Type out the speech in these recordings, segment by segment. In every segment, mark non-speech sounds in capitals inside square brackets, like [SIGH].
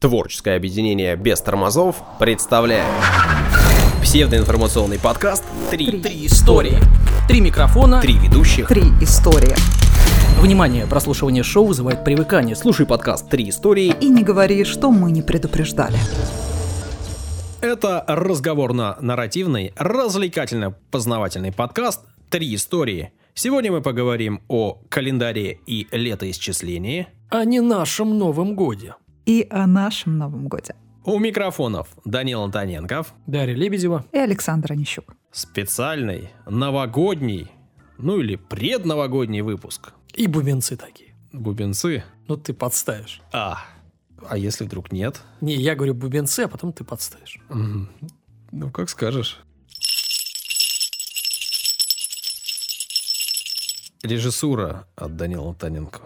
Творческое объединение без тормозов представляет псевдоинформационный подкаст «Три, Три истории. Три микрофона. Три ведущих». Три истории. Внимание, прослушивание шоу вызывает привыкание. Слушай подкаст «Три истории». И не говори, что мы не предупреждали. Это разговорно-нарративный, развлекательно-познавательный подкаст «Три истории». Сегодня мы поговорим о календаре и летоисчислении. О не нашем Новом Годе. И о нашем Новом Годе. У микрофонов Данил Антоненков. Дарья Лебедева. И Александр Онищук. Специальный, новогодний, ну или предновогодний выпуск. И бубенцы такие. Бубенцы. Ну ты подставишь. А, а если вдруг нет? Не, я говорю бубенцы, а потом ты подставишь. Мгм. Ну, как скажешь. Режиссура от Данила Антоненко.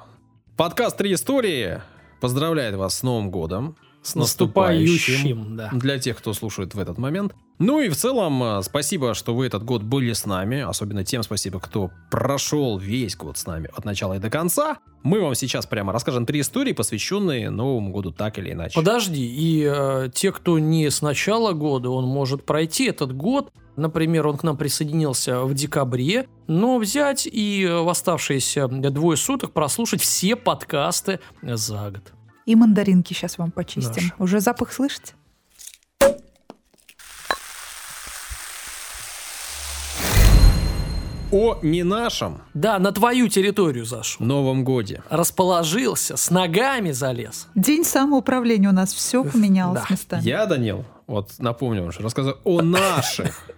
Подкаст «Три истории» поздравляет вас с Новым годом. С наступающим, да. Для тех, кто слушает в этот момент. Ну и в целом, э, спасибо, что вы этот год были с нами. Особенно тем спасибо, кто прошел весь год с нами от начала и до конца. Мы вам сейчас прямо расскажем три истории, посвященные Новому году так или иначе. Подожди, и э, те, кто не с начала года, он может пройти этот год. Например, он к нам присоединился в декабре, но взять и в оставшиеся двое суток прослушать все подкасты за год. И мандаринки сейчас вам почистим. Наши. Уже запах слышите? О не нашем Да, на твою территорию зашел. Новом годе. Расположился, с ногами залез. День самоуправления у нас все поменялось Да. местами. Я, Данил, вот напомню вам, что рассказываю о наших.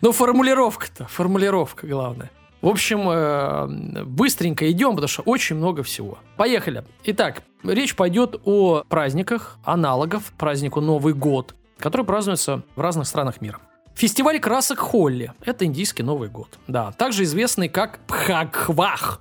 Ну, формулировка-то, формулировка главное. В общем, э, быстренько идем, потому что очень много всего. Поехали. Итак, речь пойдет о праздниках, аналогов празднику Новый год, который празднуется в разных странах мира. Фестиваль красок Холли – это индийский Новый год. Да, также известный как Пхакхвах.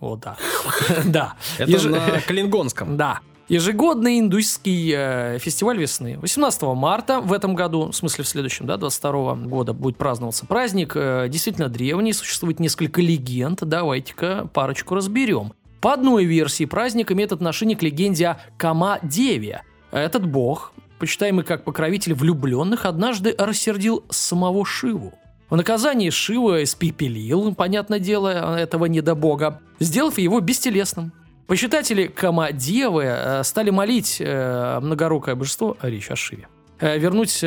О, да. [LAUGHS] Да. Это на Калингонском. Да. Ежегодный индуйский э, фестиваль весны. 18 марта в этом году, в смысле в следующем, да, 22 года будет праздноваться праздник. э, действительно древний, существует несколько легенд. Давайте-ка парочку разберем. По одной версии праздник имеет отношение к легенде о Кама-Деве. Этот бог, почитаемый как покровитель влюбленных, однажды рассердил самого Шиву. В наказании Шива испепелил, понятное дело, этого недобога, сделав его бестелесным. Почитатели Камадевы э, стали молить э, многорукое божество, речь о Шиве, э, вернуть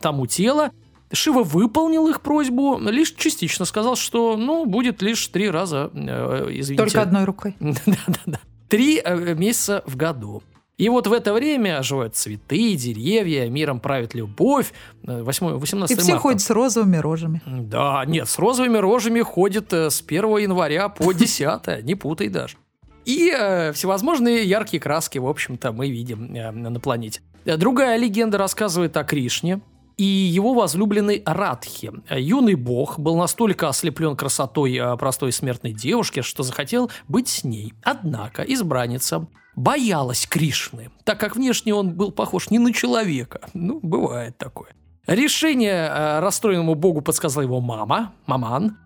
тому тело. Шива выполнил их просьбу, лишь частично сказал, что, ну, будет лишь три раза, э, извините. Только одной рукой. [LAUGHS] Да-да-да. Три месяца в году. И вот в это время оживают цветы, деревья, миром правит любовь. Э, 8, 18 И все марта. ходят с розовыми рожами. Да, нет, с розовыми рожами ходит э, с 1 января по 10, не путай даже. И э, всевозможные яркие краски, в общем-то, мы видим э, на планете. Э, Другая легенда рассказывает о Кришне и его возлюбленной Радхе. Э, Юный бог был настолько ослеплен красотой э, простой смертной девушки, что захотел быть с ней. Однако избранница боялась Кришны, так как внешне он был похож не на человека. Ну, бывает такое. Решение расстроенному богу подсказала его мама, маман,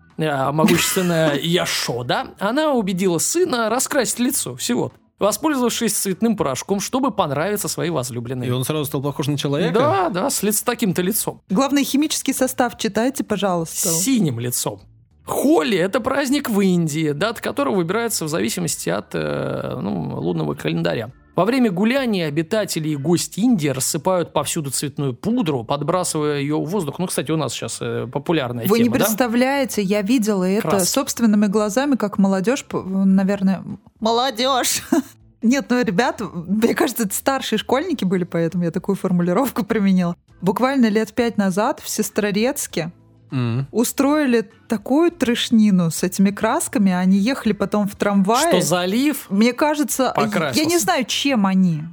могущественная Яшода. Она убедила сына раскрасить лицо, всего воспользовавшись цветным порошком, чтобы понравиться своей возлюбленной. И он сразу стал похож на человека? Да, да, с, лиц- с таким-то лицом. Главное, химический состав читайте, С пожалуйста. синим лицом. Холли – это праздник в Индии, дата которого выбирается в зависимости от э, ну, лунного календаря. Во время гуляния обитатели и гости Индии рассыпают повсюду цветную пудру, подбрасывая ее в воздух. Ну, кстати, у нас сейчас э, популярная Вы не тема, да? представляете, я видела это Краски. собственными глазами, как молодежь, наверное, молодежь. [LAUGHS] Нет, ну, ребят, мне кажется, это старшие школьники были, поэтому я такую формулировку применила. Буквально лет пять назад в Сестрорецке М. устроили такую трешнину с этими красками, они ехали потом в трамвае. Что залив Мне кажется, я Покрасился. не знаю, чем они.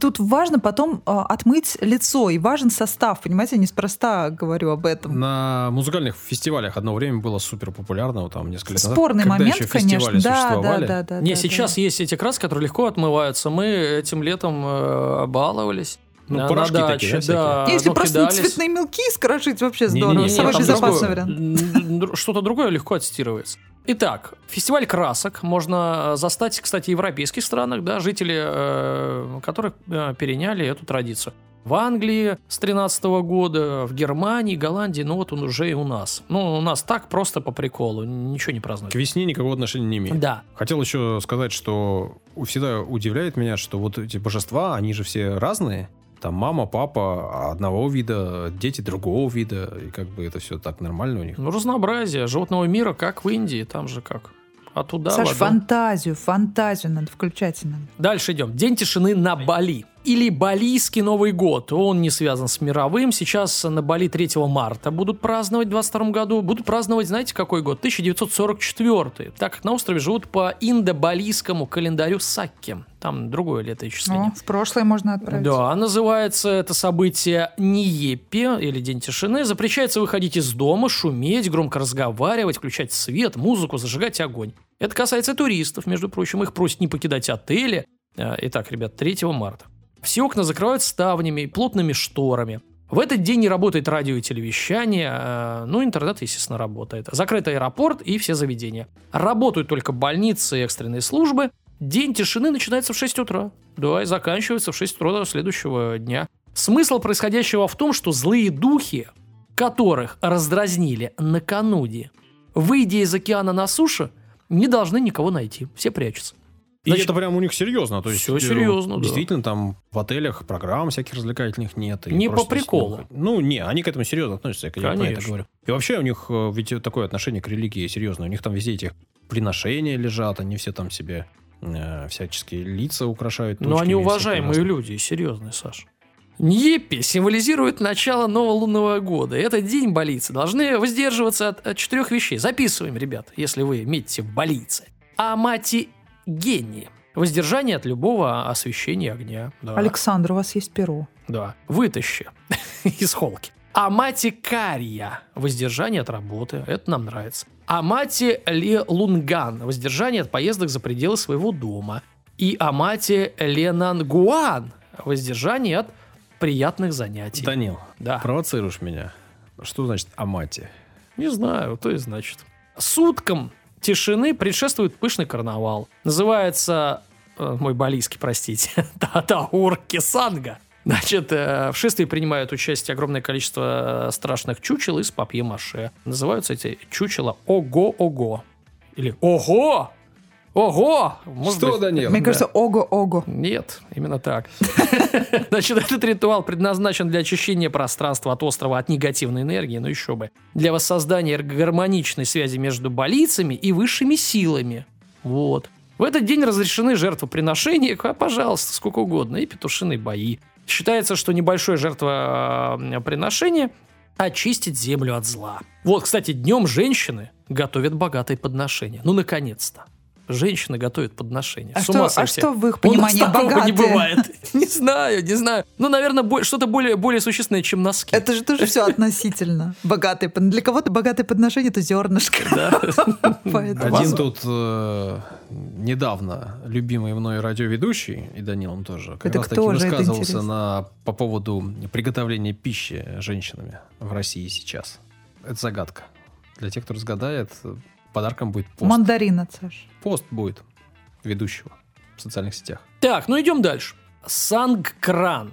Тут важно потом а, отмыть лицо, и важен состав, понимаете, я неспроста говорю об этом. На музыкальных фестивалях одно время было супер популярно, вот там несколько лет назад, Спорный когда момент, еще конечно. Да, да, да, да. Не, да, сейчас есть эти краски, которые легко отмываются. Мы этим летом э, баловались. Ну, на, порошки на такие, даче, да, да. да. Если ну, просто кидались. цветные мелки скрошить, вообще здорово. нет, Самый там безопасный другое. вариант. Что-то другое легко отстирывается. Итак, фестиваль красок можно э, застать, кстати, в европейских странах, да, жители э, которых э, переняли эту традицию. В Англии с 13 года, в Германии, Голландии, ну вот он уже и у нас. Ну, у нас так просто по приколу, ничего не празднуют. К весне никакого отношения не имеет. Да. Хотел еще сказать, что всегда удивляет меня, что вот эти божества, они же все разные. Там мама, папа одного вида, дети другого вида. И как бы это все так нормально у них. Ну, разнообразие животного мира, как в Индии, там же как. А туда Саш, вода. фантазию, фантазию надо включать иногда. Дальше идем. День тишины на Бали. Или Балийский Новый год. Он не связан с мировым. Сейчас на Бали 3 марта будут праздновать в 22 году. Будут праздновать, знаете, какой год? 1944. Так как на острове живут по индо-балийскому календарю Сакки. Там другое летоисчисление. О, в прошлое можно отправить. Да, называется это событие Ниепе или День тишины. Запрещается выходить из дома, шуметь, громко разговаривать, включать свет, музыку, зажигать огонь. Это касается туристов, между прочим. Их просят не покидать отели. Э, Итак, ребят, 3 марта. Все окна закрывают ставнями и плотными шторами. В этот день не работает радио и телевещание, э, ну, интернет, естественно, работает. Закрыт аэропорт и все заведения. Работают только больницы и экстренные службы. День тишины начинается в 6 утра. Да, и заканчивается в 6 утра следующего дня. Смысл происходящего в том, что злые духи, которых раздразнили накануне, выйдя из океана на суше, не должны никого найти. Все прячутся. И Значит, это прям у них серьезно. То есть, всё э, серьезно, да. Действительно, там в отелях программ всяких развлекательных нет. и Не по приколу. действительно- Ну, не, они к этому серьезно относятся, я про это Конечно. говорю. И вообще у них э, ведь такое отношение к религии серьезное. У них там везде эти приношения лежат, они все там себе э, всяческие лица украшают. Но тучками они и уважаемые люди, и серьезные, Саш. Ньеппи символизирует начало нового лунного года. Этот день болицы должны воздерживаться от, от четырех вещей. Записываем, ребят, если вы метите в болице. Амати гении. Воздержание от любого освещения огня. Да. Александр, у вас есть перо. Да. Вытащи [LAUGHS] из холки. Амати кария. Воздержание от работы. Это нам нравится. Амати ле лунган. Воздержание от поездок за пределы своего дома. И амати ленангуан. Воздержание от приятных занятий. Данил, Да. провоцируешь меня. Что значит амати? Не знаю, то и значит. Суткам тишины предшествует пышный карнавал. Называется, э, мой балийский, простите, [LAUGHS] Татаурки Санга. Значит, э, в шествии принимают участие огромное количество э, страшных чучел из папье-маше. Называются эти чучела Ого-Ого. Или Ого! Ого! Может Что, быть- Данил? Мне кажется, ого-ого. Нет, именно так. [LAUGHS] Значит, этот ритуал предназначен для очищения пространства от острова от негативной энергии, ну еще бы. Для воссоздания гармоничной связи между болицами и высшими силами. Вот. В этот день разрешены жертвоприношения, а, пожалуйста, сколько угодно, и петушиные бои. Считается, что небольшое жертвоприношение очистит землю от зла. Вот, кстати, днем женщины готовят богатые подношения. Ну, наконец-то. Женщины готовят подношения. А С ума что, а что в их У нас понимании такого богатые? не бывает. [LAUGHS] Не знаю, не знаю. Ну, наверное, что-то более, более существенное, чем носки. Это же тоже все относительно. [LAUGHS] Богатые. Для кого-то богатые подношения это зернышко. Да. [LAUGHS] Один тут э, недавно любимый мной радиоведущий, и Данилом тоже, как Это раз таки высказывался на, по поводу приготовления пищи женщинами в России сейчас. Это загадка. Для тех, кто разгадает, подарком будет пост. Мандарин от Саши. Пост будет ведущего в социальных сетях. Так, ну идем дальше. Сангкран.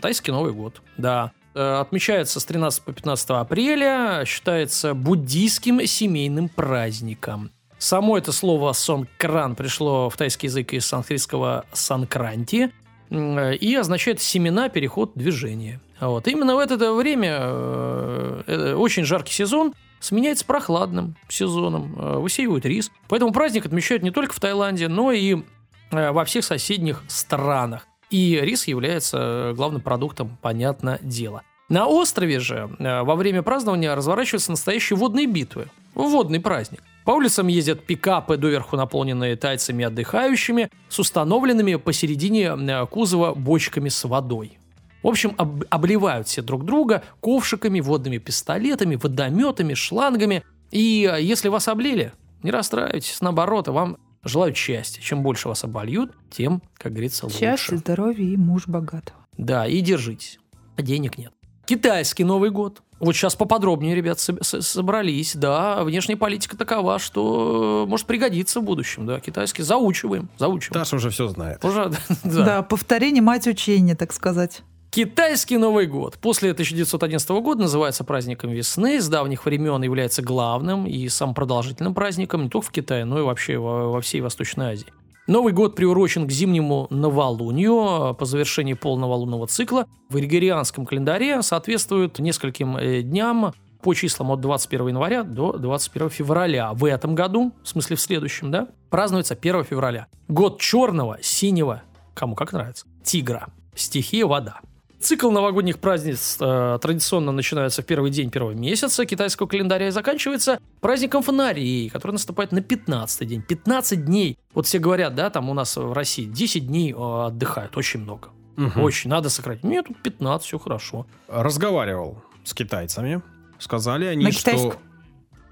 Тайский Новый год. Да. Э, Отмечается с 13 по 15 апреля. Считается буддийским семейным праздником. Само это слово «сонкран» пришло в тайский язык из санскритского «санкранти» э, и означает «семена, переход, движение». Вот. Именно в это время э, э, очень жаркий сезон сменяется прохладным сезоном, э, высеивают рис. Поэтому праздник отмечают не только в Таиланде, но и э, во всех соседних странах. И рис является э, главным продуктом, понятно дело. На острове же во время празднования разворачиваются настоящие водные битвы. Водный праздник. По улицам ездят пикапы, доверху наполненные тайцами отдыхающими, с установленными посередине кузова бочками с водой. В общем, об- обливают все друг друга ковшиками, водными пистолетами, водометами, шлангами. И э, если вас облили, не расстраивайтесь, наоборот, вам желают счастья. Чем больше вас обольют, тем, как говорится, лучше. Счастье, здоровье и муж богатого. Да, и держитесь. А денег нет. Китайский Новый год. Вот сейчас поподробнее, ребят, со- со- собрались. Да, внешняя политика такова, что может пригодиться в будущем. Да, китайский заучиваем, заучиваем. Даша уже все знает. Уже, [LAUGHS] Да. да. повторение мать учения, так сказать. Китайский Новый год. После 1911 года называется праздником весны. С давних времен является главным и самым продолжительным праздником не только в Китае, но и вообще во, всей Восточной Азии. Новый год приурочен к зимнему новолунию. По завершении полного лунного цикла в григорианском календаре соответствует нескольким э, дням по числам от 21 января до 21 февраля. В этом году, в смысле в следующем, да, празднуется 1 февраля. Год черного, синего, кому как нравится, тигра. Стихия вода. Цикл новогодних праздниц э, традиционно начинается в первый день первого месяца китайского календаря и заканчивается праздником фонарей, который наступает на 15 день. 15 дней. Вот все говорят, да, там у нас в России 10 дней э, отдыхают, очень много. Мгм. Очень, надо сократить. Нет, тут 15, все хорошо. Разговаривал с китайцами. Сказали они, На что... китайском?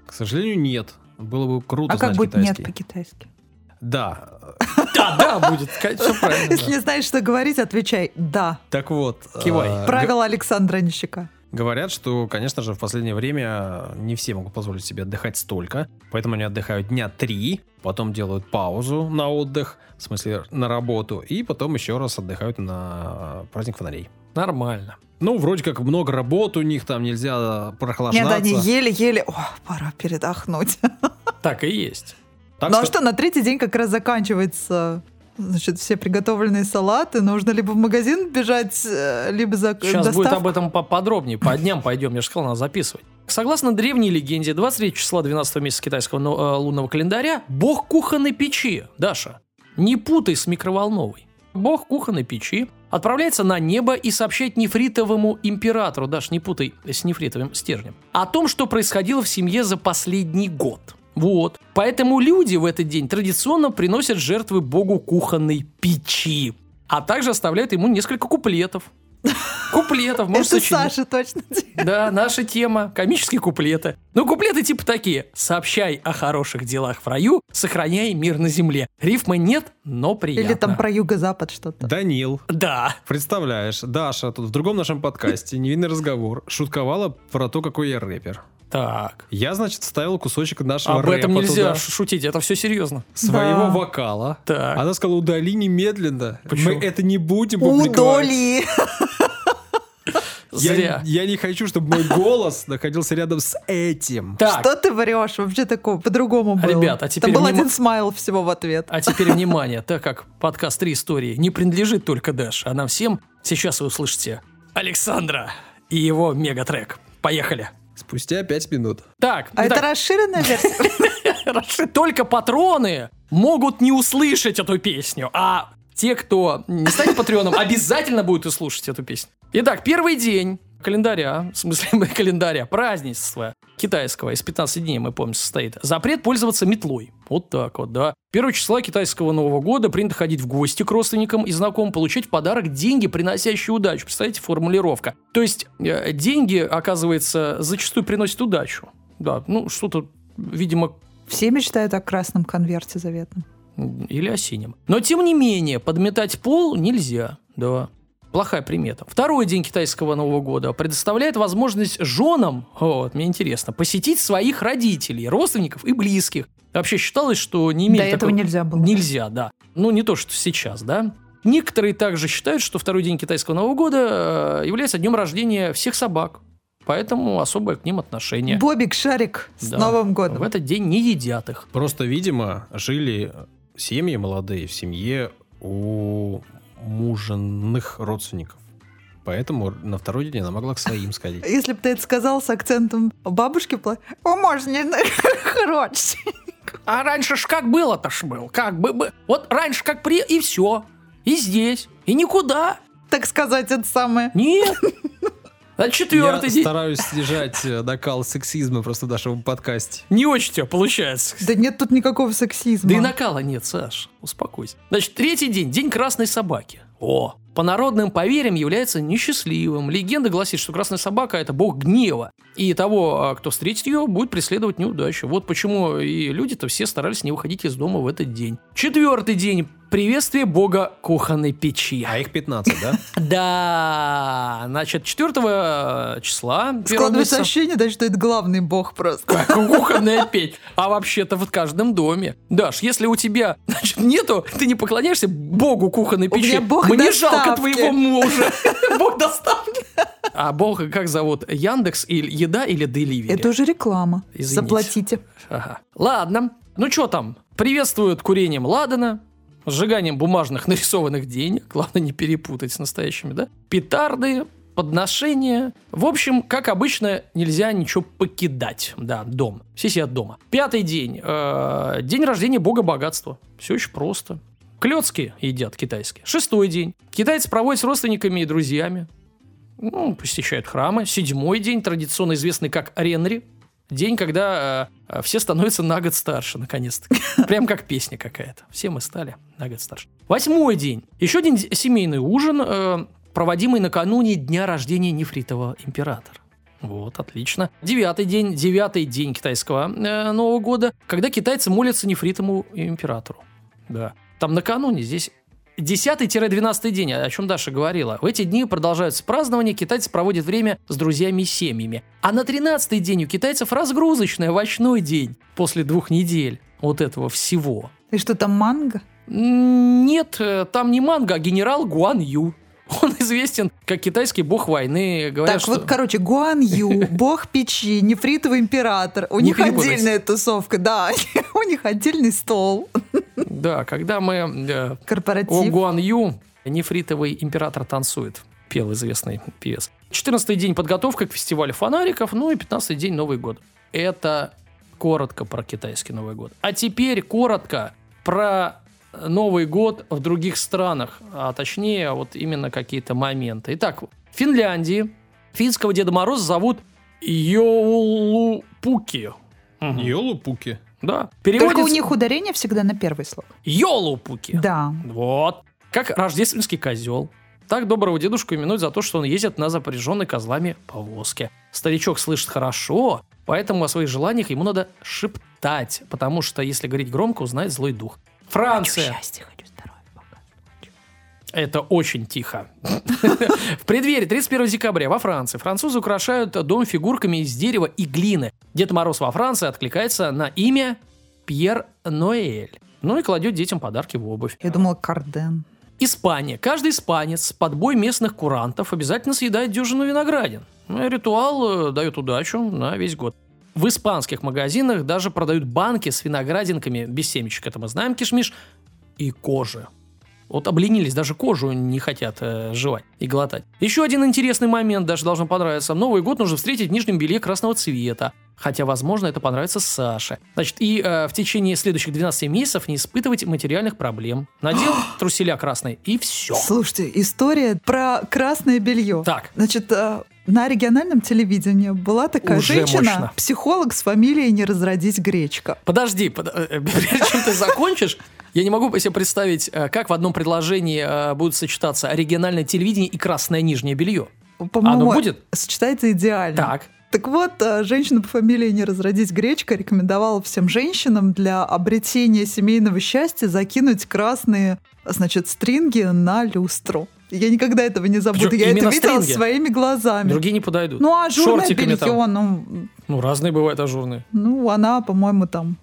К сожалению, нет. Было бы круто А как знать будет нет китайский. по-китайски? Да. Да, да, будет, все правильно. Если не знаешь, что говорить, отвечай «да». Так вот. Кивай. э, Правило Александра Нищика. Говорят, что, конечно же, в последнее время не все могут позволить себе отдыхать столько, поэтому они отдыхают дня три, потом делают паузу на отдых, в смысле на работу, и потом еще раз отдыхают на праздник фонарей. Нормально. Ну, вроде как много работы у них, там нельзя Нет, прохлаждаться. они еле-еле... О, пора передохнуть. [LAUGHS] Так и есть. Так ну а что, на третий день как раз заканчивается... Значит, все приготовленные салаты. Нужно либо в магазин бежать, э, либо за Сейчас доставку. будет об этом поподробнее. По дням пойдем, я же сказал, надо записывать. Согласно древней легенде, 23 числа 12 месяца китайского э, лунного календаря бог кухонной печи, Даша, не путай с микроволновой. Бог кухонной печи отправляется на небо и сообщает нефритовому императору, Даш, не путай с нефритовым стержнем, о том, что происходило в семье за последний год. Вот. Поэтому люди в этот день традиционно приносят жертвы богу кухонной печи, а также оставляют ему несколько куплетов. [LAUGHS] Куплетов, может, Это сочинить. Саша точно. Да, наша тема. Комические куплеты. Ну, куплеты типа такие. Сообщай о хороших делах в раю, сохраняй мир на земле. Рифма нет, но приятно. Или там про юго-запад что-то. Данил, Да. представляешь, Даша тут в другом нашем подкасте «Невинный разговор» шутковала про то, какой я рэпер. Так. Я, значит, вставил кусочек нашего Об этом рэпа нельзя туда, шутить, это все серьезно. своего Да. вокала. Так. Она сказала, удали немедленно. Почему? Мы это не будем публиковать. Удоли! Я, Зря. я не хочу, чтобы мой голос находился рядом с этим. Так, Что ты врешь? Вообще такого по-другому было. Ребят, а теперь Там был внима- один смайл всего в ответ. а теперь внимание, так как подкаст «Три истории» не принадлежит только Дэш, а нам всем, сейчас вы услышите Александра и его мегатрек. Поехали. Спустя пять минут. Так, А итак, это расширенная версия? [LAUGHS] Только патроны могут не услышать эту песню, а те, кто не станет патреоном, обязательно будут и слушать эту песню. Итак, первый день календаря, в смысле [LAUGHS] календаря, празднества китайского из 15 дней, мы помним, состоит. Запрет пользоваться метлой. Вот так вот, да. Первого числа китайского Нового года принято ходить в гости к родственникам и знакомым, получать в подарок деньги, приносящие удачу. Представляете, формулировка. То есть э, деньги, оказывается, зачастую приносят удачу. Да, ну что-то, видимо, Все мечтают о красном конверте заветном. или о синем. Но, тем не менее, подметать пол нельзя. Да. Плохая примета. Второй день китайского Нового года предоставляет возможность женам, вот, мне интересно, посетить своих родителей, родственников и близких. Вообще считалось, что не имеет До этого такого- нельзя было. Нельзя, да. Ну, не то, что сейчас, да. Некоторые также считают, что второй день китайского Нового года э, является днем рождения всех собак. Поэтому особое к ним отношение. Бобик, Шарик, с Да. Новым В годом. этот день не едят их. Просто, видимо, жили семьи молодые в семье у муженных родственников. Поэтому на второй день она могла к своим сходить. Если бы ты это сказал с акцентом бабушки, о, можно хороший. [LAUGHS] А раньше ж как было-то ж был? Как бы, бы- Вот раньше как при... И все. И здесь. И никуда. Так сказать, это самое. Нет. [LAUGHS] А четвертый Я день. стараюсь снижать э, накал сексизма просто в нашем подкасте. Не очень у тебя получается. Да нет тут никакого сексизма. Да и накала нет, Саш. Успокойся. Значит, третий день. День красной собаки. О, по народным поверьям является несчастливым. Легенда гласит, что красная собака – это бог гнева. И того, а, кто встретит ее, будет преследовать неудачу. Вот почему и люди-то все старались не выходить из дома в этот день. Четвертый день приветствие бога кухонной печи. А их 15, да? [LAUGHS] Да, значит, 4 числа... первого Складывается ощущение, да, что это главный бог просто. Кухонная печь. А вообще-то в каждом доме. Даш, если у тебя, [LAUGHS] значит, нету, ты не поклоняешься богу кухонной У печи. меня бог Мне жалко доставки. твоего мужа. [LAUGHS] Бог доставки. А бог как зовут? Яндекс или еда или Деливери? Это уже реклама. Извините. Заплатите. Ага. Ладно. Ну что там? Приветствуют курением ладана, сжиганием бумажных нарисованных денег, главное не перепутать с настоящими, да? Петарды, подношения. В общем, как обычно, нельзя ничего покидать. Да, дом. Все сидят дома. Пятый день. Э, день рождения бога богатства. Все очень просто. Клёцки едят китайские. Шестой день. Китайцы проводят с родственниками и друзьями. Ну, посещают храмы. Седьмой день, традиционно известный как Ренри. День, когда э, э, все становятся на год старше, наконец-то. [LAUGHS] Прям как песня какая-то. Все мы стали на год старше. Восьмой день. Еще один семейный ужин, э, проводимый накануне дня рождения нефритового императора. Вот, отлично. Девятый день, девятый день китайского э, Нового года, когда китайцы молятся нефритовому императору. Да. Там накануне, здесь 10-12 день, о чем Даша говорила. В эти дни продолжаются празднования, китайцы проводят время с друзьями и семьями. А на 13 день у китайцев разгрузочный овощной день после двух недель вот этого всего. И что там манго? Нет, э, там не манго, а генерал Гуан Ю. [LAUGHS] Он известен как китайский бог войны. Говорят, так, что... вот, короче, Гуан Ю, [LAUGHS] бог печи, нефритовый император. У них отдельная тусовка, да. [LAUGHS] У них отдельный стол. Да, когда мы э, О Корпоратив. Гуан Ю, нефритовый император танцует, пел известный певец. 14 день подготовка к фестивалю фонариков, ну и 15 день Новый год. Это коротко про китайский Новый год. А теперь коротко про Новый год в других странах, а точнее вот именно какие-то моменты. Итак, в Финляндии финского Деда Мороза зовут Йолупуки. Йолупуки. Да. Только у Переводится них ударение всегда на первый слог. Йолупуки. Да. Вот. Как рождественский козел. Так доброго дедушку именуют за то, что он ездит на запряженной козлами повозке. Старичок слышит хорошо, поэтому о своих желаниях ему надо шептать, потому что если говорить громко, узнает злой дух. Франция. Счастья, хочу здоровья. пока. Это очень тихо. В преддверии 31 декабря во Франции французы украшают дом фигурками из дерева и глины. Дед Мороз во Франции откликается на имя Пьер Ноэль. Ну и кладет детям подарки в обувь. Я думала, Карден. Испания. Каждый испанец под бой местных курантов обязательно съедает дюжину виноградин. Ну, Ритуал э, дает удачу на весь год. В испанских магазинах даже продают банки с виноградинками без семечек, это мы знаем, кишмиш, и кожи. Вот обленились, даже кожу не хотят э, жевать и глотать. Еще один интересный момент, даже должен понравиться. Новый год нужно встретить в нижнем белье красного цвета. Хотя, возможно, это понравится Саше. Значит, и э, в течение следующих 12 месяцев не испытывать материальных проблем. Надел [GASPS] труселя красные, и все. Слушайте, история про красное белье. Так, Значит, э, на региональном телевидении была такая Уже женщина, мощно. психолог с фамилией «Не разродись гречка». подожди, под- э, [LAUGHS] прежде чем ты закончишь, я не могу себе представить, э, как в одном предложении э, будут сочетаться региональное телевидение и красное нижнее белье. По-моему, Оно будет? сочетается идеально. Так. Так вот, женщина по фамилии «Не разродись гречка» рекомендовала всем женщинам для обретения семейного счастья закинуть красные, значит, стринги на люстру. Я никогда этого не забуду. Причем Я это видела стринги? своими глазами. Другие не подойдут. Ну, ажурное Шортиками белье, там. ну, Ну, разные бывают ажурные. ну, она, по-моему, там,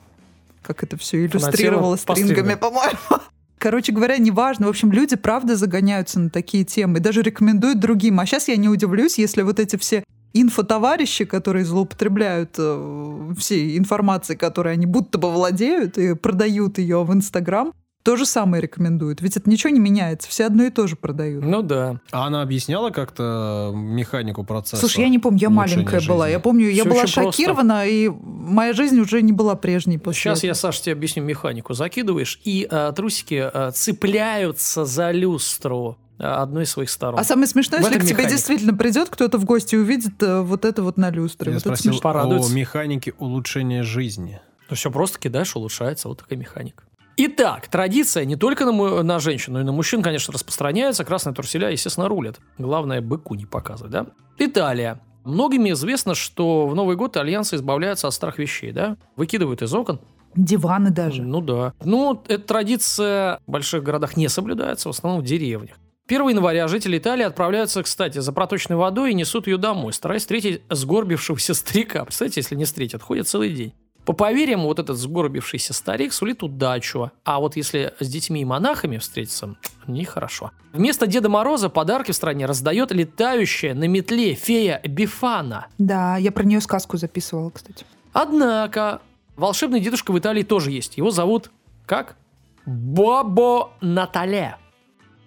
как это все иллюстрировала стрингами, стрингам. по-моему. [LAUGHS] Короче говоря, неважно. В общем, люди правда загоняются на такие темы и даже рекомендуют другим. А сейчас я не удивлюсь, если вот эти все инфотоварищи, которые злоупотребляют э, всей информацией, которой они будто бы владеют и продают ее в Инстаграм, то же самое рекомендуют. Ведь это ничего не меняется, все одно и то же продают. Ну да. А она объясняла как-то механику процесса? Слушай, я не помню, я маленькая была. жизни? Я помню, я была очень просто. шокирована, и моя жизнь уже не была прежней после Сейчас этого. я, Саша, тебе объясню механику. Закидываешь, и э, трусики э, цепляются за люстру э, одной из своих сторон. А самое смешное, В если к тебе действительно придет кто-то в гости и увидит э, вот это вот на люстре. Я Вот спросил о механике улучшения жизни. Ну, все просто кидаешь, улучшается. Вот такая механика. Итак, традиция не только на, на женщин, но и на мужчин, конечно, распространяется. Красные труселя, естественно, рулят. Главное, быку не показывать, да? Италия. Многими известно, что в Новый год итальянцы избавляются от старых вещей, да? Выкидывают из окон, Диваны даже. Ну да. Ну, эта традиция в больших городах не соблюдается, в основном в деревнях. 1 января жители Италии отправляются, кстати, за проточной водой и несут ее домой, стараясь встретить сгорбившегося старика. Представляете, если не встретят, ходят целый день. По поверьям, вот этот сгорбившийся старик сулит удачу, а вот если с детьми и монахами встретиться, нехорошо. Вместо Деда Мороза подарки в стране раздает летающая на метле фея Бифана. Да, я про нее сказку записывала, кстати. Однако, волшебный дедушка в Италии тоже есть. Его зовут как? Бобо Натале.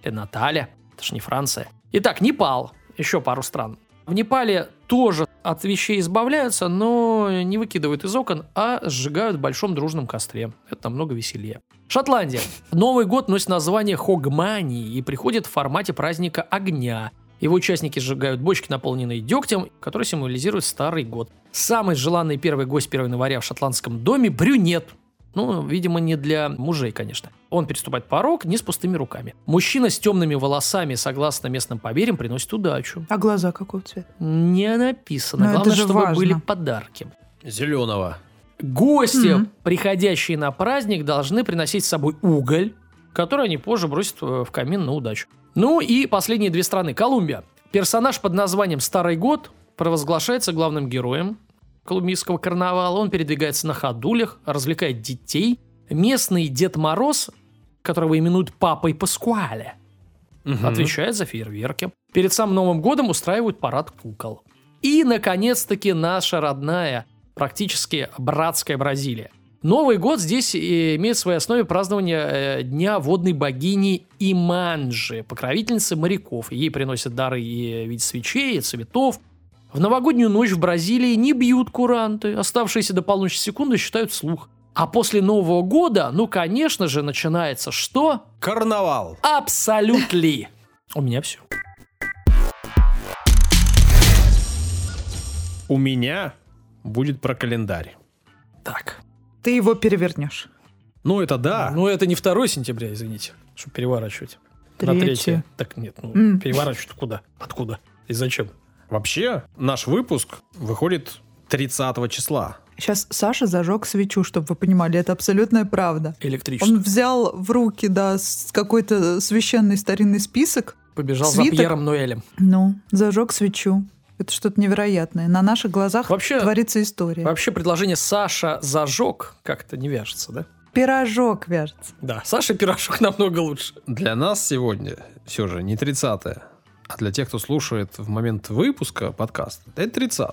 Э, Наталья, это ж не Франция. Итак, Непал, еще пару стран. В Непале тоже от вещей избавляются, но не выкидывают из окон, а сжигают в большом дружном костре. Это намного веселее. Шотландия. Новый год носит название Хогмани и приходит в формате праздника огня. Его участники сжигают бочки, наполненные дегтем, которые символизируют старый год. Самый желанный первый гость 1 января в шотландском доме – брюнет. Ну, видимо, не для мужей, конечно. Он переступает порог не с пустыми руками. Мужчина с темными волосами, согласно местным поверьям, приносит удачу. А глаза какого цвета? Не написано. Но это Главное, чтобы важно. были подарки. Зеленого. Гости, Мгм. приходящие на праздник, должны приносить с собой уголь, который они позже бросят э, в камин на удачу. Ну и последние две страны. Колумбия. Персонаж под названием Старый год провозглашается главным героем колумбийского карнавала. Он передвигается на ходулях, развлекает детей. Местный Дед Мороз, которого именуют Папой Паскуале, Мгм. отвечает за фейерверки. Перед самым Новым годом устраивают парад кукол. И, наконец-таки, наша родная, практически братская Бразилия. Новый год здесь э, имеет в своей основе празднование э, Дня водной богини Иманджи, покровительницы моряков. Ей приносят дары и в виде свечей, и цветов. В новогоднюю ночь в Бразилии не бьют куранты. Оставшиеся до полуночи секунды считают слух. А после Нового года, ну, конечно же, начинается что? Карнавал. Абсолютно. [LAUGHS] У меня все. У меня будет про календарь. Так. Ты его перевернешь. Ну, это да. Ну, это не 2 сентября, извините, чтобы переворачивать. На Третье. третье. Так нет, ну, М. переворачивать куда? Откуда? И зачем? Вообще, наш выпуск выходит 30 числа. Сейчас Саша зажег свечу, чтобы вы понимали, это абсолютная правда. Электричество. Он взял в руки, да, какой-то священный старинный список, Побежал свиток. за Пьером Ноэлем. ну, зажег свечу. Это что-то невероятное. На наших глазах Вообще- творится история. Вообще предложение Саша зажег как-то не вяжется, да? Пирожок вяжется. Да, Саша пирожок [LAUGHS] намного лучше. Для нас сегодня все же не 30 а для тех, кто слушает в момент выпуска подкаста, это 30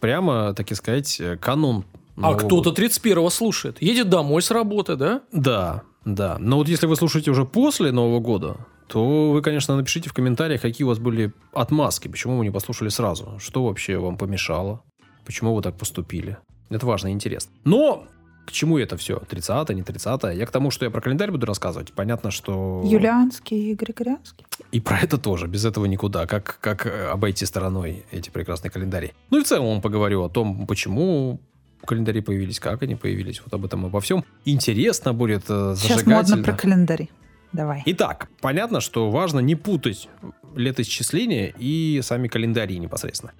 Прямо, так и сказать, э, канун. А кто-то года. 31-го слушает. Едет домой с работы, да? Да, да. Но вот если вы слушаете уже после Нового года, то вы, конечно, напишите в комментариях, какие у вас были отмазки, почему вы не послушали сразу, что вообще вам помешало, почему вы так поступили. Это важно и интересно. Но к чему это все? 30 не 30 Я к тому, что я про календарь буду рассказывать. Понятно, что... Юлианский и Григорианский. И про это тоже, без этого никуда. Как, как э, обойти стороной эти прекрасные календари. Ну и в целом поговорю о том, почему календари появились, как они появились, вот об этом обо всем. Интересно будет, э, Сейчас зажигательно. модно про календари. Давай. Итак, понятно, что важно не путать летоисчисления и сами календари непосредственно.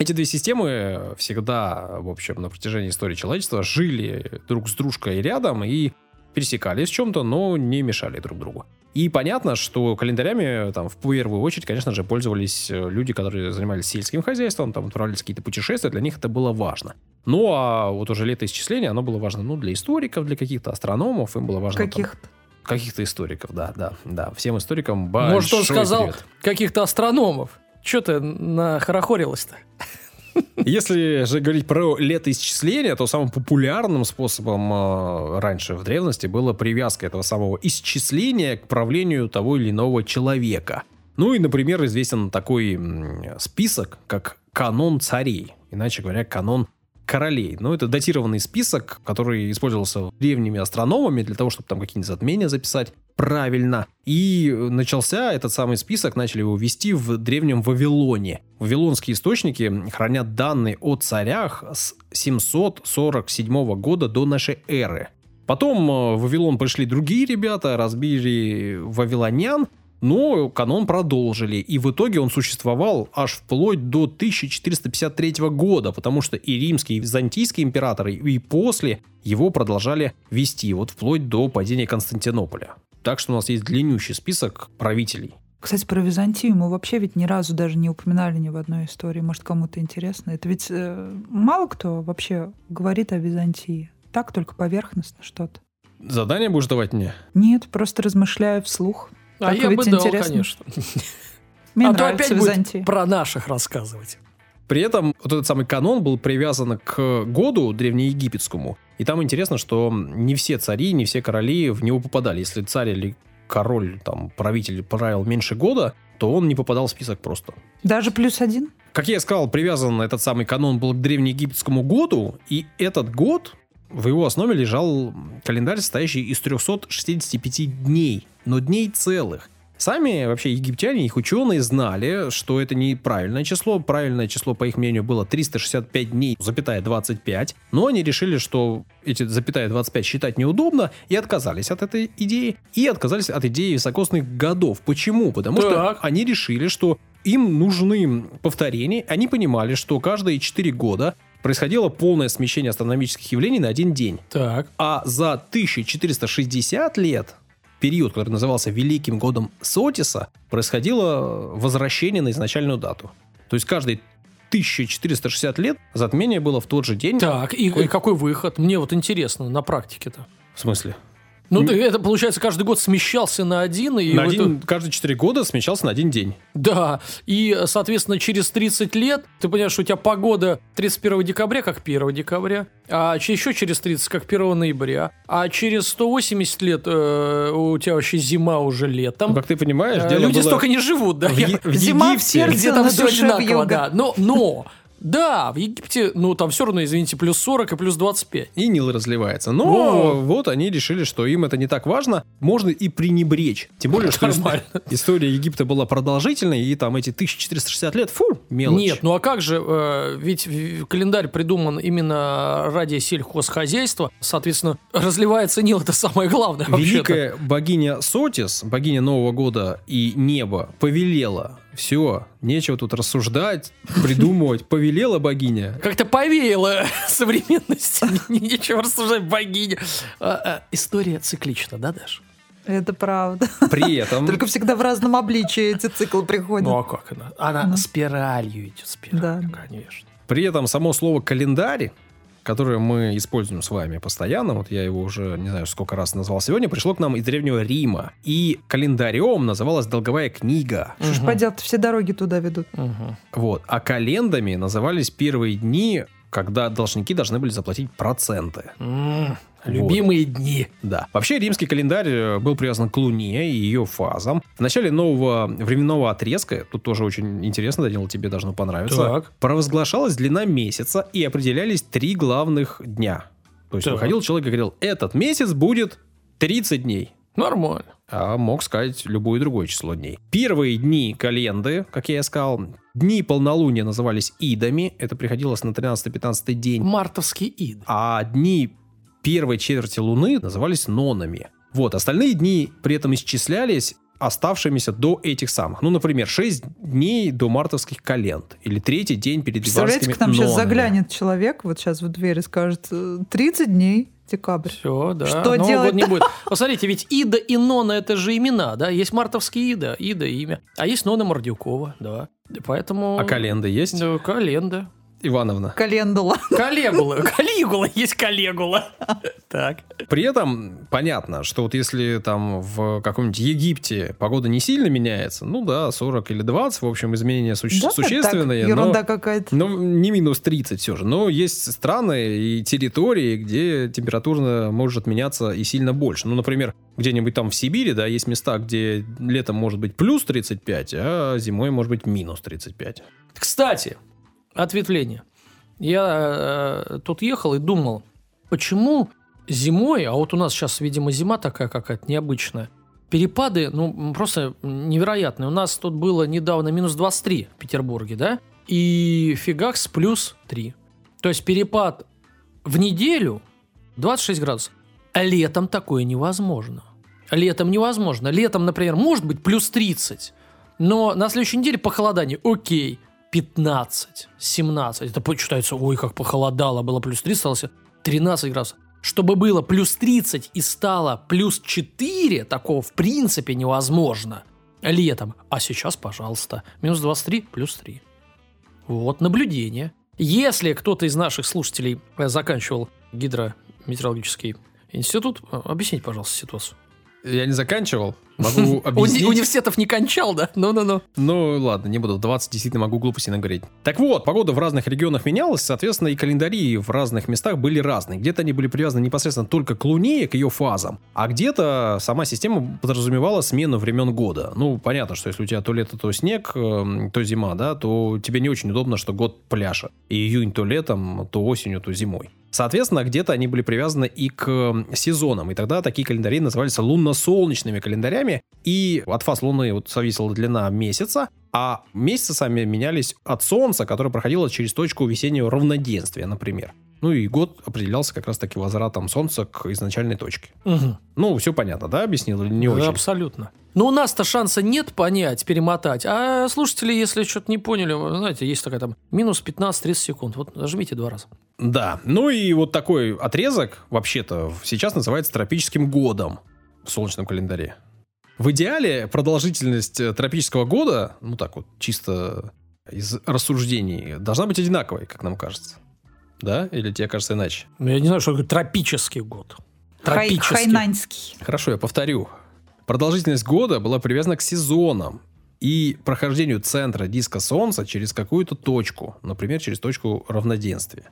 Эти две системы всегда, в общем, на протяжении истории человечества жили друг с дружкой рядом и пересекались в чем-то, но не мешали друг другу. И понятно, что календарями там в первую очередь, конечно же, пользовались э, люди, которые занимались сельским хозяйством, там отправлялись какие-то путешествия, для них это было важно. Ну, а вот уже летоисчисление, оно было важно, ну, для историков, для каких-то астрономов, им было важно... Каких-то. Каких-то историков, да, да, да. Всем историкам большой Может, он сказал каких-то астрономов. Че ты нахорохорилась-то? Если же говорить про летоисчисление, то самым популярным способом э, раньше в древности была привязка этого самого исчисления к правлению того или иного человека. Ну и, например, известен такой список, как канон царей, иначе говоря, канон королей. Ну, это датированный список, который использовался древними астрономами для того, чтобы там какие-нибудь затмения записать правильно. И начался этот самый список, начали его вести в древнем Вавилоне. Вавилонские источники хранят данные о царях с 747 года до нашей эры. Потом э, в Вавилон пришли другие ребята, разбили вавилонян, но канон продолжили, и в итоге он существовал аж вплоть до 1453 года, потому что и римские, и византийские императоры, и после его продолжали вести, вот вплоть до падения Константинополя. Так что у нас есть длиннющий список правителей. Кстати, про Византию мы вообще ведь ни разу даже не упоминали ни в одной истории. Может, кому-то интересно. Это ведь э, мало кто вообще говорит о Византии. Так, только поверхностно что-то. Задание будешь давать мне? Нет, просто размышляю вслух. А Так я ведь бы дал, интересно. конечно. Мне а то нравится опять будет Византия. про наших рассказывать. При этом вот этот самый канон был привязан к году древнеегипетскому. И там интересно, что не все цари, не все короли в него попадали. Если царь или король, там, правитель правил меньше года, то он не попадал в список просто. Даже плюс один? Как я сказал, привязан этот самый канон был к древнеегипетскому году, и этот год, в его основе лежал календарь, состоящий из 365 дней, но дней целых. Сами вообще египтяне, их ученые знали, что это неправильное число. Правильное число, по их мнению, было 365 дней, запятая 25. Но они решили, что эти запятая 25 считать неудобно, и отказались от этой идеи. И отказались от идеи високосных годов. Почему? Потому что Так. они решили, что им нужны повторения. Они понимали, что каждые 4 года происходило полное смещение астрономических явлений на один день. Так. А за 1460 лет, период, который назывался Великим годом Сотиса, происходило возвращение на изначальную дату. То есть каждые 1460 лет затмение было в тот же день. Так, и, и какой выход? Мне вот интересно на практике-то. В смысле? Ну, ты- это, получается, каждый год смещался на один, и на вот один, это- каждые 4 года смещался на один день. Да, и, соответственно, через 30 лет, ты понимаешь, что у тебя погода 31 декабря, как 1 декабря, а еще через 30, как 1 ноября, а через 180 лет э, у тебя вообще зима уже летом. Ну, как ты понимаешь, Э, дело Люди было столько не живут, да. в, я- в Зима в сердце. где там все одинаково, да. Но, но, да, в Египте, ну, там все равно, извините, плюс 40 и плюс 25. И Нил разливается. Но Во. вот они решили, что им это не так важно. Можно и пренебречь. Тем более, что Нормально. история Египта была продолжительной, и там эти 1460 лет, фу, мелочь. Нет, ну а как же, э, ведь календарь придуман именно ради сельхозхозяйства, соответственно, разливается Нил, это самое главное Великая богиня Сотис, богиня Нового года и неба, повелела. Все, нечего тут рассуждать, придумывать. Повелела богиня. Как-то повеяло [LAUGHS] современности, [LAUGHS] нечего рассуждать, богиня. А, а, История циклична, да, Даш? Это правда. При этом Только всегда в разном обличии эти циклы приходят. Ну а как она? Она спиралью идет, спиралью, конечно. При этом само слово «календарь», которое мы используем с вами постоянно, вот я его уже не знаю сколько раз назвал сегодня, пришло к нам из Древнего Рима. И календарем называлась долговая книга. Что ж поделать, все дороги туда ведут. Мгм. Вот. А календами назывались первые дни, когда должники должны были заплатить проценты. М, Любимые дни. Да. Вообще римский календарь э, был привязан к Луне и ее фазам. В начале нового временного отрезка, тут тоже очень интересно, Данил, тебе должно понравиться, Так. провозглашалась длина месяца и определялись три главных дня. То есть Так. выходил человек и говорил, этот месяц будет 30 дней. Нормально. А мог сказать любое другое число дней. Первые дни календы, как я и сказал, дни полнолуния назывались идами. Это приходилось на 13-15 день. Мартовский ид. А дни первой четверти Луны назывались нонами. Вот, остальные дни при этом исчислялись оставшимися до этих самых. Ну, например, 6 дней до мартовских календ. Или третий день перед Представляете, к нам сейчас нонами. заглянет человек, вот сейчас в дверь и скажет, э, 30 дней, декабрь. Все, да. Что Нового делать-то? года не будет. Посмотрите, ведь Ида и Нона это же имена, да? Есть мартовский Ида, Ида имя. А есть Нона Мордюкова, да. Поэтому... А календа есть? Да, календа. Ивановна. Календула. Калегула. Калигула есть Калегула. Так. При этом понятно, что вот если там в каком-нибудь Египте погода не сильно меняется, ну да, 40 или 20, в общем, изменения суще- Да, существенные, так, но- ерунда какая-то. Ну, не минус 30 все же. Но есть страны и территории, где температура может меняться и сильно больше. Ну, например, где-нибудь там в Сибири, да, есть места, где летом может быть плюс 35, а зимой может быть минус 35. Кстати, ответвление. Я э, тут ехал и думал, почему зимой, а вот у нас сейчас, видимо, зима такая какая-то необычная, перепады, ну, просто невероятные. У нас тут было недавно минус 23 в Петербурге, да? И фигакс плюс 3. То есть перепад в неделю 26 градусов. А летом такое невозможно. Летом невозможно. Летом, например, может быть плюс 30, но на следующей неделе похолодание. Окей, 15, 17. Это почитается, ой, как похолодало, было плюс 3, стало 13 градусов. Чтобы было плюс 30 и стало плюс 4, такого в принципе невозможно летом. А сейчас, пожалуйста, минус 23, плюс 3. Вот наблюдение. Если кто-то из наших слушателей э, заканчивал гидрометеорологический институт, э, объясните, пожалуйста, ситуацию. Я не заканчивал. Могу [LAUGHS] объяснить. Университетов не кончал, да? Ну-ну-ну. Ну, ладно, не буду. 20 действительно могу глупости наговорить. Так вот, погода в разных регионах менялась, соответственно, и календари в разных местах были разные. Где-то они были привязаны непосредственно только к Луне, к ее фазам, а где-то сама система подразумевала смену времен года. Ну, понятно, что если у тебя то лето, то снег, эм, то зима, да, то тебе не очень удобно, что год пляжа. И июнь то летом, то осенью, то зимой. Соответственно, где-то они были привязаны и к сезонам. И тогда такие календари назывались лунно-солнечными календарями. И от фаз Луны вот зависела длина месяца, а месяцы сами менялись от Солнца, которое проходило через точку весеннего равноденствия, например. Ну и год определялся как раз-таки возвратом Солнца к изначальной точке. Угу. Ну, все понятно, да, объяснил не Да, очень? абсолютно. Но у нас-то шанса нет понять, перемотать. А слушатели, если что-то не поняли, знаете, есть такая там минус 15-30 секунд. Вот нажмите два раза. Да, ну и вот такой отрезок, вообще-то, сейчас называется тропическим годом в солнечном календаре. В идеале продолжительность э, тропического года, ну так вот, чисто из рассуждений, должна быть одинаковой, как нам кажется. Да? Или тебе кажется иначе? Ну, я не знаю, что такое тропический год. Хай- Тропический. Хайнаньский. Хорошо, я повторю. Продолжительность года была привязана к сезонам и прохождению центра диска Солнца через какую-то точку, например, через точку равноденствия.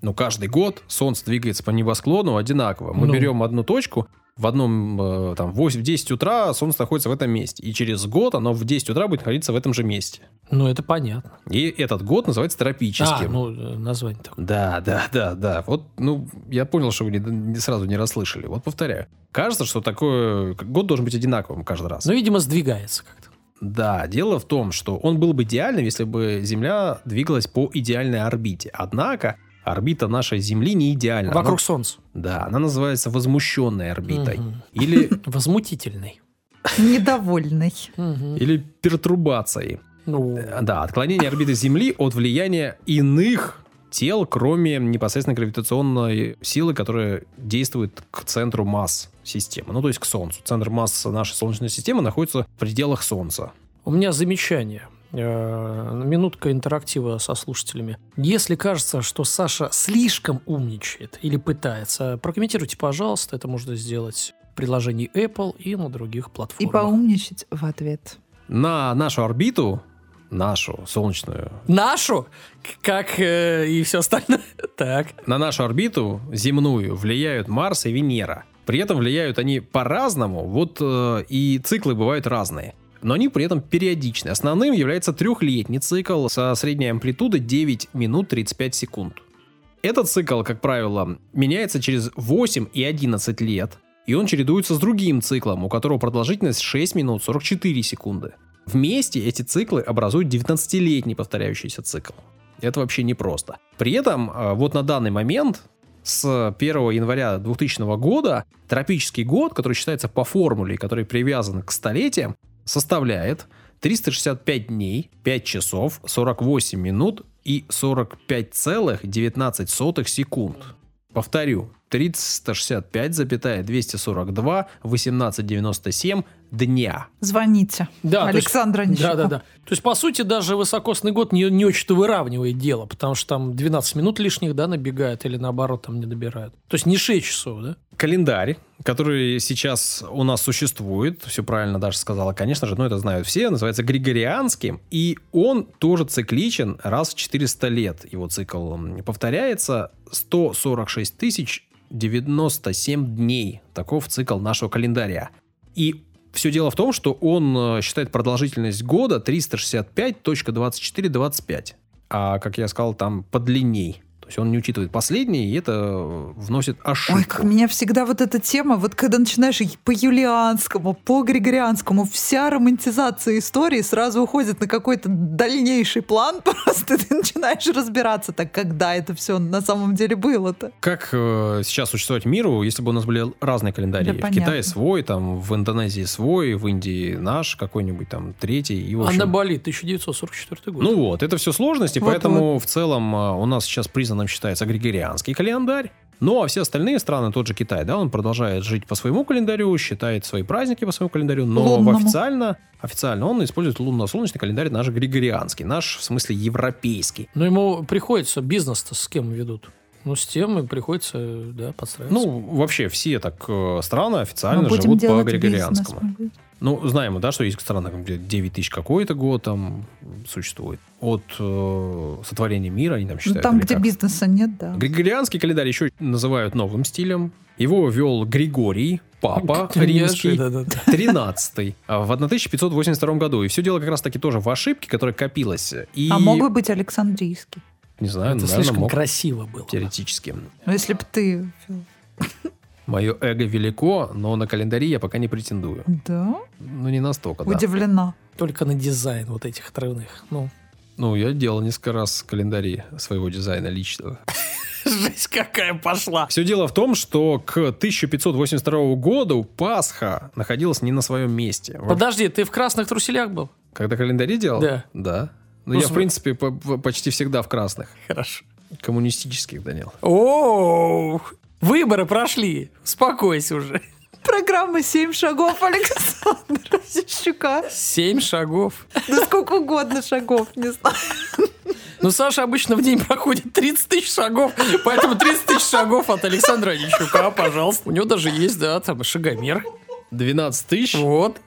Но каждый год Солнце двигается по небосклону одинаково. Мы Ну. берем одну точку, в одном, э, там, в 8, в 10 утра Солнце находится в этом месте. И через год оно в 10 утра будет находиться в этом же месте. Ну, это понятно. И этот год называется А, тропическим. ну, э, название такое. Да, да, да, да. Вот, ну, я понял, что вы не, не сразу не расслышали. Вот повторяю. Кажется, что такой год должен быть одинаковым каждый раз. Ну, видимо, сдвигается как-то. Да, дело в том, что он был бы идеальным, если бы Земля двигалась по идеальной орбите. Однако орбита нашей Земли не идеальна. Вокруг Солнца. Она- да, она называется возмущенной орбитой. Мгм. Или, Возмутительный. Недовольный. Мгм. или пертурбацией. Ну, Э, Да, отклонение орбиты Земли от влияния иных тел, кроме непосредственно гравитационной силы, которая действует к центру масс системы, ну то есть к Солнцу. Центр масс нашей Солнечной системы находится в пределах Солнца. у меня замечание. Э, Минутка интерактива со слушателями. Если кажется, что Саша слишком умничает или пытается, прокомментируйте, пожалуйста. Это можно сделать в приложении Apple и на других И платформах. поумничать в ответ. На нашу орбиту, нашу солнечную, Нашу, как э, и все остальное. [LAUGHS] Так. на нашу орбиту земную влияют Марс и Венера. При этом влияют они по-разному, вот э, и циклы бывают разные. Но они при этом периодичны. Основным является трехлетний цикл со средней амплитудой 9 минут 35 секунд. Этот цикл, как правило, меняется через 8 и 11 лет, и он чередуется с другим циклом, у которого продолжительность 6 минут 44 секунды. Вместе эти циклы образуют 19-летний повторяющийся цикл. Это вообще непросто. При этом, э, вот на данный момент, с 1 января 2000 года, тропический год, который считается по формуле, который привязан к столетиям, составляет 365 дней, 5 часов, 48 минут и 45,19 секунд. Повторю, 365,242, 1897 дня. Звоните. Да, то есть- Александра Да, да, да. То есть, по сути, даже высокосный год не, не очень-то выравнивает дело, потому что там 12 минут лишних, да, набегают, или наоборот, там не добирают. То есть, не 6 часов, да? Календарь, который сейчас у нас существует, все правильно Даша сказала, конечно же, но это знают все, называется Григорианским, и он тоже цикличен раз в 400 лет. Его цикл повторяется 146 тысяч 97 дней. Таков цикл нашего календаря. И все дело в том, что он э, считает продолжительность года 365.2425. А, как я сказал, там подлинней. Есть он не учитывает последние, и это вносит ошибку. Ой, как меня всегда вот эта тема, вот когда начинаешь по юлианскому, по григорианскому, вся романтизация истории сразу уходит на какой-то дальнейший план, [LAUGHS] просто ты начинаешь разбираться, так когда это все на самом деле было-то. Как э, сейчас существовать миру, если бы у нас были разные календари? Да, в понятно. Китае свой, там в Индонезии свой, в Индии наш какой-нибудь там третий. И, А общем, на Бали 1944 год. Ну вот, это все сложности, Вот, поэтому в целом а, у нас сейчас признанным считается григорианский календарь. Ну, а все остальные страны, тот же Китай, да, он продолжает жить по своему календарю, считает свои праздники по своему календарю, но Лунному. официально, официально он использует лунно-солнечный календарь наш григорианский, наш, в смысле, европейский. Но ему приходится, бизнес-то с кем ведут? Ну, с тем и приходится, да, подстраиваться. Ну, вообще все так э, страны официально живут по григорианскому. бизнес. Ну, знаем мы, да, что есть страны, где 9 тысяч какой-то год там существует. От э, сотворения мира они там Ну, считают. там, или где как? бизнеса нет, да. Григорианский календарь еще называют новым стилем. Его вел Григорий, папа римский, Да-да-да. 13 в 1582 году. И все дело как раз таки тоже в ошибке, которая копилась. И, А мог бы быть Александрийский. не знаю, Это наверное, слишком мог красиво было. теоретически. Ну, если бы ты... Мое эго велико, но на календаре я пока не претендую. Да? Ну, не настолько, да. Удивлена. Только на дизайн вот этих отрывных. Ну, Ну, я делал несколько раз календари своего дизайна личного. [LAUGHS] жесть какая пошла. Все дело в том, что к 1582 году Пасха находилась не на своем месте. Подожди, ты в красных труселях был? Когда календари делал? Да. Да. Ну, Ну, я, в принципе, по- по- почти всегда в красных. Хорошо. Коммунистических, Данил. О, выборы прошли. Успокойся уже. Программа «Семь шагов» Александра Зищука. Семь шагов. Да сколько угодно шагов, не знаю. Ну, Саша обычно в день проходит 30 тысяч шагов, поэтому 30 тысяч шагов от Александра Нищука, пожалуйста. У него даже есть, да, там шагомер. 12 тысяч Вот.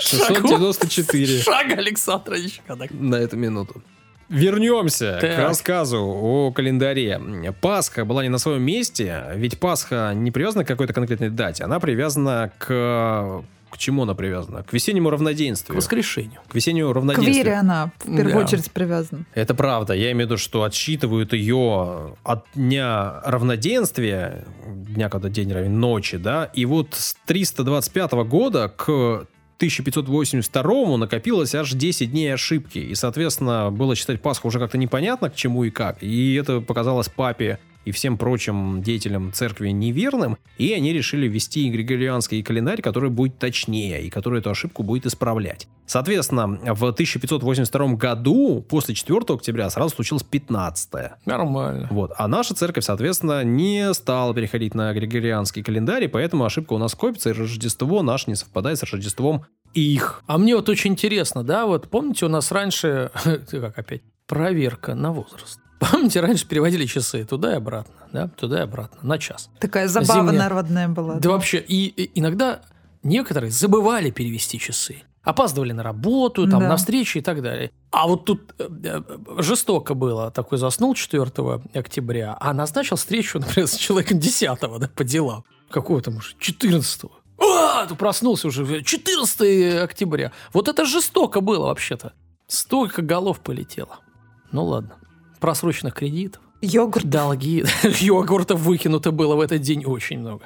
694 Шаг Александра Нищука. на эту минуту. Вернемся Так. к рассказу о календаре. Пасха была не на своем месте, ведь Пасха не привязана к какой-то конкретной дате, она привязана к... К чему она привязана? К весеннему К равноденствию. воскрешению. К весеннему К равноденствию. вере она в первую Да. очередь привязана. Это правда. Я имею в виду, что отсчитывают ее от дня равноденствия, дня, когда день равен ночи, да, и вот с 325 года к 1582 накопилось аж 10 дней ошибки. И, соответственно, было считать Пасху уже как-то непонятно к чему и как. И это показалось папе и всем прочим деятелям церкви неверным, и они решили ввести григорианский календарь, который будет точнее, и который эту ошибку будет исправлять. Соответственно, в 1582 году, после 4 октября, сразу случилось 15 Нормально. вот. А наша церковь, соответственно, не стала переходить на григорианский календарь, и поэтому ошибка у нас копится, и Рождество наше не совпадает с Рождеством их. А мне вот очень интересно, да, вот помните, у нас раньше, [LAUGHS] как опять, проверка на возраст. Помните, раньше переводили часы туда и обратно, да, туда и обратно, на час. Такая забава Зимняя. народная была. Да вообще, и, и иногда некоторые забывали перевести часы. Опаздывали на работу, там, Да. на встречи и так далее. А вот тут э, э, жестоко было. Такой заснул 4 октября, а назначил встречу, например, с человеком 10 да, по делам. Какого там уже? 14 а, ты проснулся уже 14 октября. Вот это жестоко было вообще-то. Столько голов полетело. Ну ладно. Просроченных кредитов, Йогурт. долги, [LAUGHS] йогуртов выкинуто было в этот день очень много.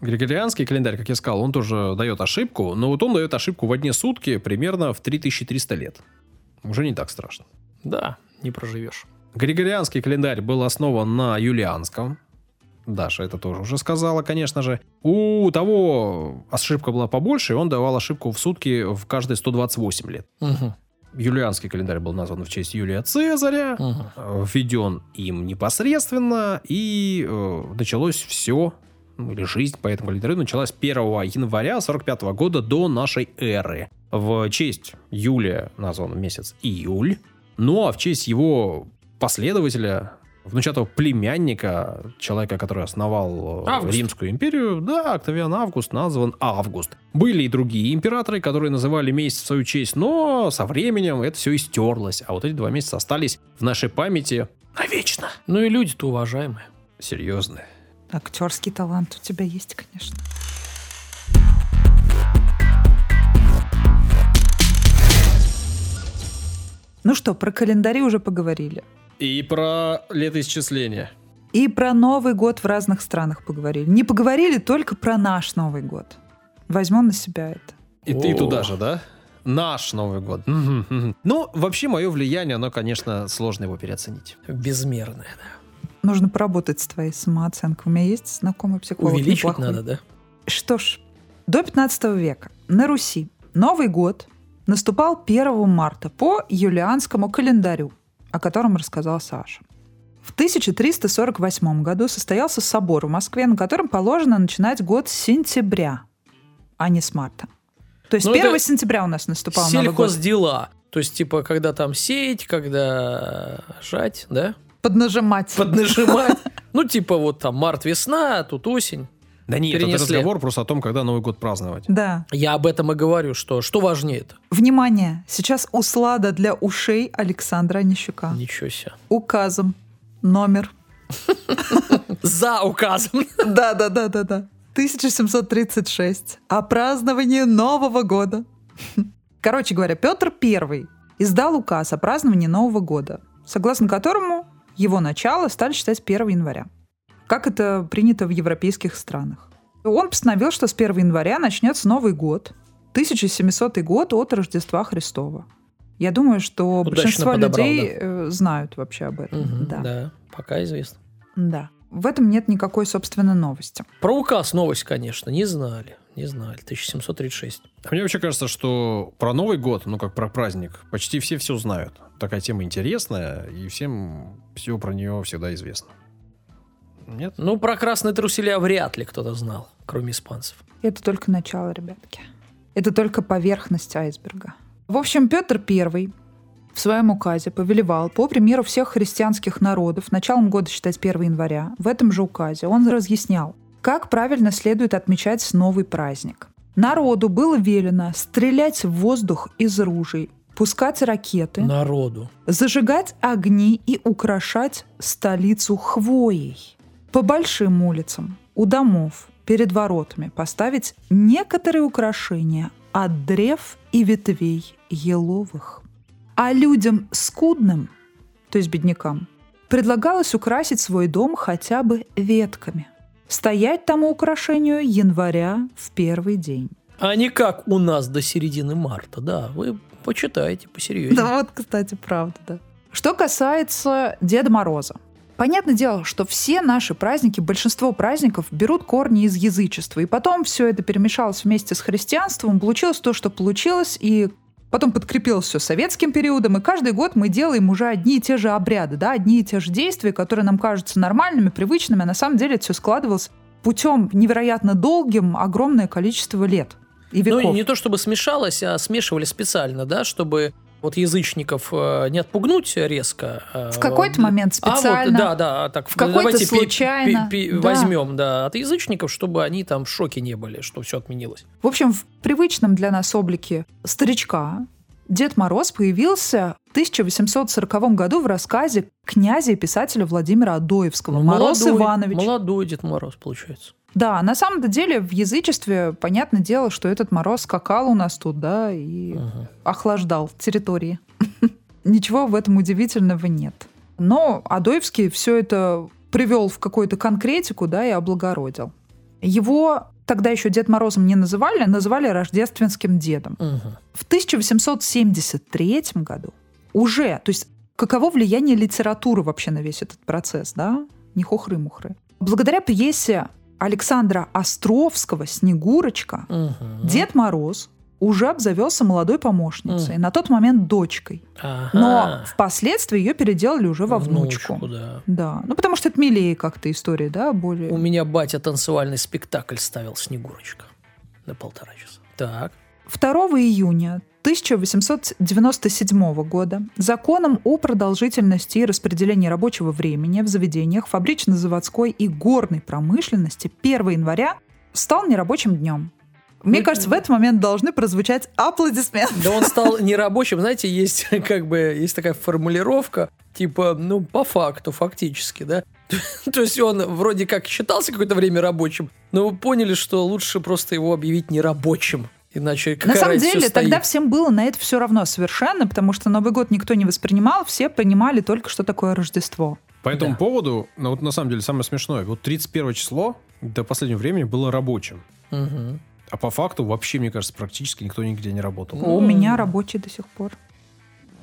Григорианский календарь, как я сказал, он тоже дает ошибку, но вот он дает ошибку в одни сутки примерно в 3300 лет. Уже не так страшно. Да, не проживешь. Григорианский календарь был основан на юлианском. Даша это тоже уже сказала, конечно же. У того ошибка была побольше, и он давал ошибку в сутки в каждые 128 лет. Мгм, Юлианский календарь был назван в честь Юлия Цезаря, мгм. э, введен им непосредственно, и э, началось все, ну, или жизнь по этому календарю началась 1 января 45 года до нашей эры. В честь Юлия назван месяц июль, ну а в честь его последователя, внучатого племянника, человека, который основал э, Август. Римскую империю, да, Октавиан Август назван Август. Были и другие императоры, которые называли месяц в свою честь, но со временем это все истерлось, а вот эти два месяца остались в нашей памяти навечно. Ну и люди-то уважаемые. Серьезные. Актерский талант у тебя есть, конечно. Ну что, про календари уже поговорили. И про летоисчисление. И про Новый год в разных странах поговорили. Не поговорили только про наш Новый год. Возьмем на себя это. И ты туда же, да? Наш Новый год. Ну, вообще, мое влияние, оно, конечно, сложно его переоценить. Безмерная, да. Нужно поработать с твоей самооценкой. У меня есть знакомый психолог. Увеличивать неплохой. надо, да? Что ж, до 15 века на Руси Новый год наступал 1 марта по юлианскому календарю, о котором рассказал Саша. В 1348 году состоялся собор в Москве, на котором положено начинать год с сентября, а не с марта. То есть Ну, 1 это сентября у нас наступал Новый год. Сельхоздела. То есть, типа, когда там сеять, когда жать, да? Поднажимать. Поднажимать. [LAUGHS] Ну, типа, вот там март-весна, а тут осень. Да нет, это Перенесли. разговор просто о том, когда Новый год праздновать. Да. Я об этом и говорю, что что важнее это? Внимание! Сейчас услада для ушей Александра Онищука. Ничего себе. Указом. Номер. [LAUGHS] За указом. [LAUGHS] Да, да, да, да, да. 1736. О праздновании Нового года. [LAUGHS] Короче говоря, Петр I издал указ о праздновании Нового года, согласно которому его начало стали считать 1 января, как это принято в европейских странах. Он постановил, что с 1 января начнется Новый год, 1700 год от Рождества Христова. Я думаю, что Удачно большинство подобрал, людей э, знают вообще об этом. Мгм, да. Да, пока известно. да. В этом нет никакой, собственно, новости. Про указ новость, конечно, не знали. Не знали. 1736. А Мне вообще кажется, что про Новый год, ну как про праздник, почти все все знают. Такая тема интересная, и всем все про нее всегда известно. Нет? Ну, про красные труселя вряд ли кто-то знал, кроме испанцев. Это только начало, ребятки. Это только поверхность айсберга. В общем, Петр I в своем указе повелевал, по примеру всех христианских народов, началом года считать 1 января. В этом же указе он разъяснял, как правильно следует отмечать новый праздник. Народу было велено стрелять в воздух из ружей, пускать ракеты, Народу. зажигать огни и украшать столицу хвоей. По большим улицам, у домов, перед воротами поставить некоторые украшения от древ и ветвей еловых. А людям скудным, то есть беднякам, предлагалось украсить свой дом хотя бы ветками. Стоять тому украшению января в первый день. А не как у нас до середины марта, да. Вы почитайте посерьезнее. Да, вот, кстати, правда, да. Что касается Деда Мороза. Понятное дело, что все наши праздники, большинство праздников берут корни из язычества. И потом все это перемешалось вместе с христианством, получилось то, что получилось, и потом подкрепилось все советским периодом. И каждый год мы делаем уже одни и те же обряды, да, одни и те же действия, которые нам кажутся нормальными, привычными, а на самом деле это все складывалось путем невероятно долгим, огромное количество лет и Ну, веков. и не то чтобы смешалось, а смешивали специально, да, чтобы вот язычников э, не отпугнуть резко. э, В какой-то момент А вот, специально. да, да, так в какой-то случайно, пи- пи- да. возьмем, да, от язычников, чтобы они там в шоке не были, что все отменилось. В общем, в привычном для нас облике старичка Дед Мороз появился в 1840 году в рассказе князя и писателя Владимира Адоевского «Мороз молодой, Иванович». Молодой Дед Мороз, получается. Да, на самом деле в язычестве, понятное дело, что этот Мороз скакал у нас тут, да, и Мгм. охлаждал территории. [LAUGHS] Ничего в этом удивительного нет. Но Адоевский все это привел в какую-то конкретику, да, и облагородил. Его тогда еще Дед Морозом не называли, называли рождественским дедом. Мгм. В 1873 году уже, то есть каково влияние литературы вообще на весь этот процесс, да? Не хухры-мухры. Благодаря пьесе Александра Островского «Снегурочка» Мгм. Дед Мороз уже обзавелся молодой помощницей, на тот момент дочкой. Ага. Но впоследствии ее переделали уже во внучку. да. Да, ну потому что это милее как-то история, да, более... У меня батя танцевальный спектакль ставил «Снегурочка» на полтора часа. Так. 2 июня 1897 года законом о продолжительности и распределении рабочего времени в заведениях фабрично-заводской и горной промышленности 1 января стал нерабочим днем. Мне Ну, кажется, в этот момент должны прозвучать аплодисменты. Да он стал нерабочим. Знаете, есть [LAUGHS] как бы есть такая формулировка, типа, ну, по факту, фактически, да. [LAUGHS] То есть он вроде как считался какое-то время рабочим, но вы поняли, что лучше просто его объявить нерабочим. Иначе какая На самом деле, стоит. тогда всем было на это все равно совершенно, потому что Новый год никто не воспринимал, все понимали только, что такое Рождество. По этому Да. поводу, ну вот на самом деле самое смешное, вот 31 число до последнего времени было рабочим. Мгм. А по факту вообще, мне кажется, практически никто нигде не работал. У меня рабочий до сих пор.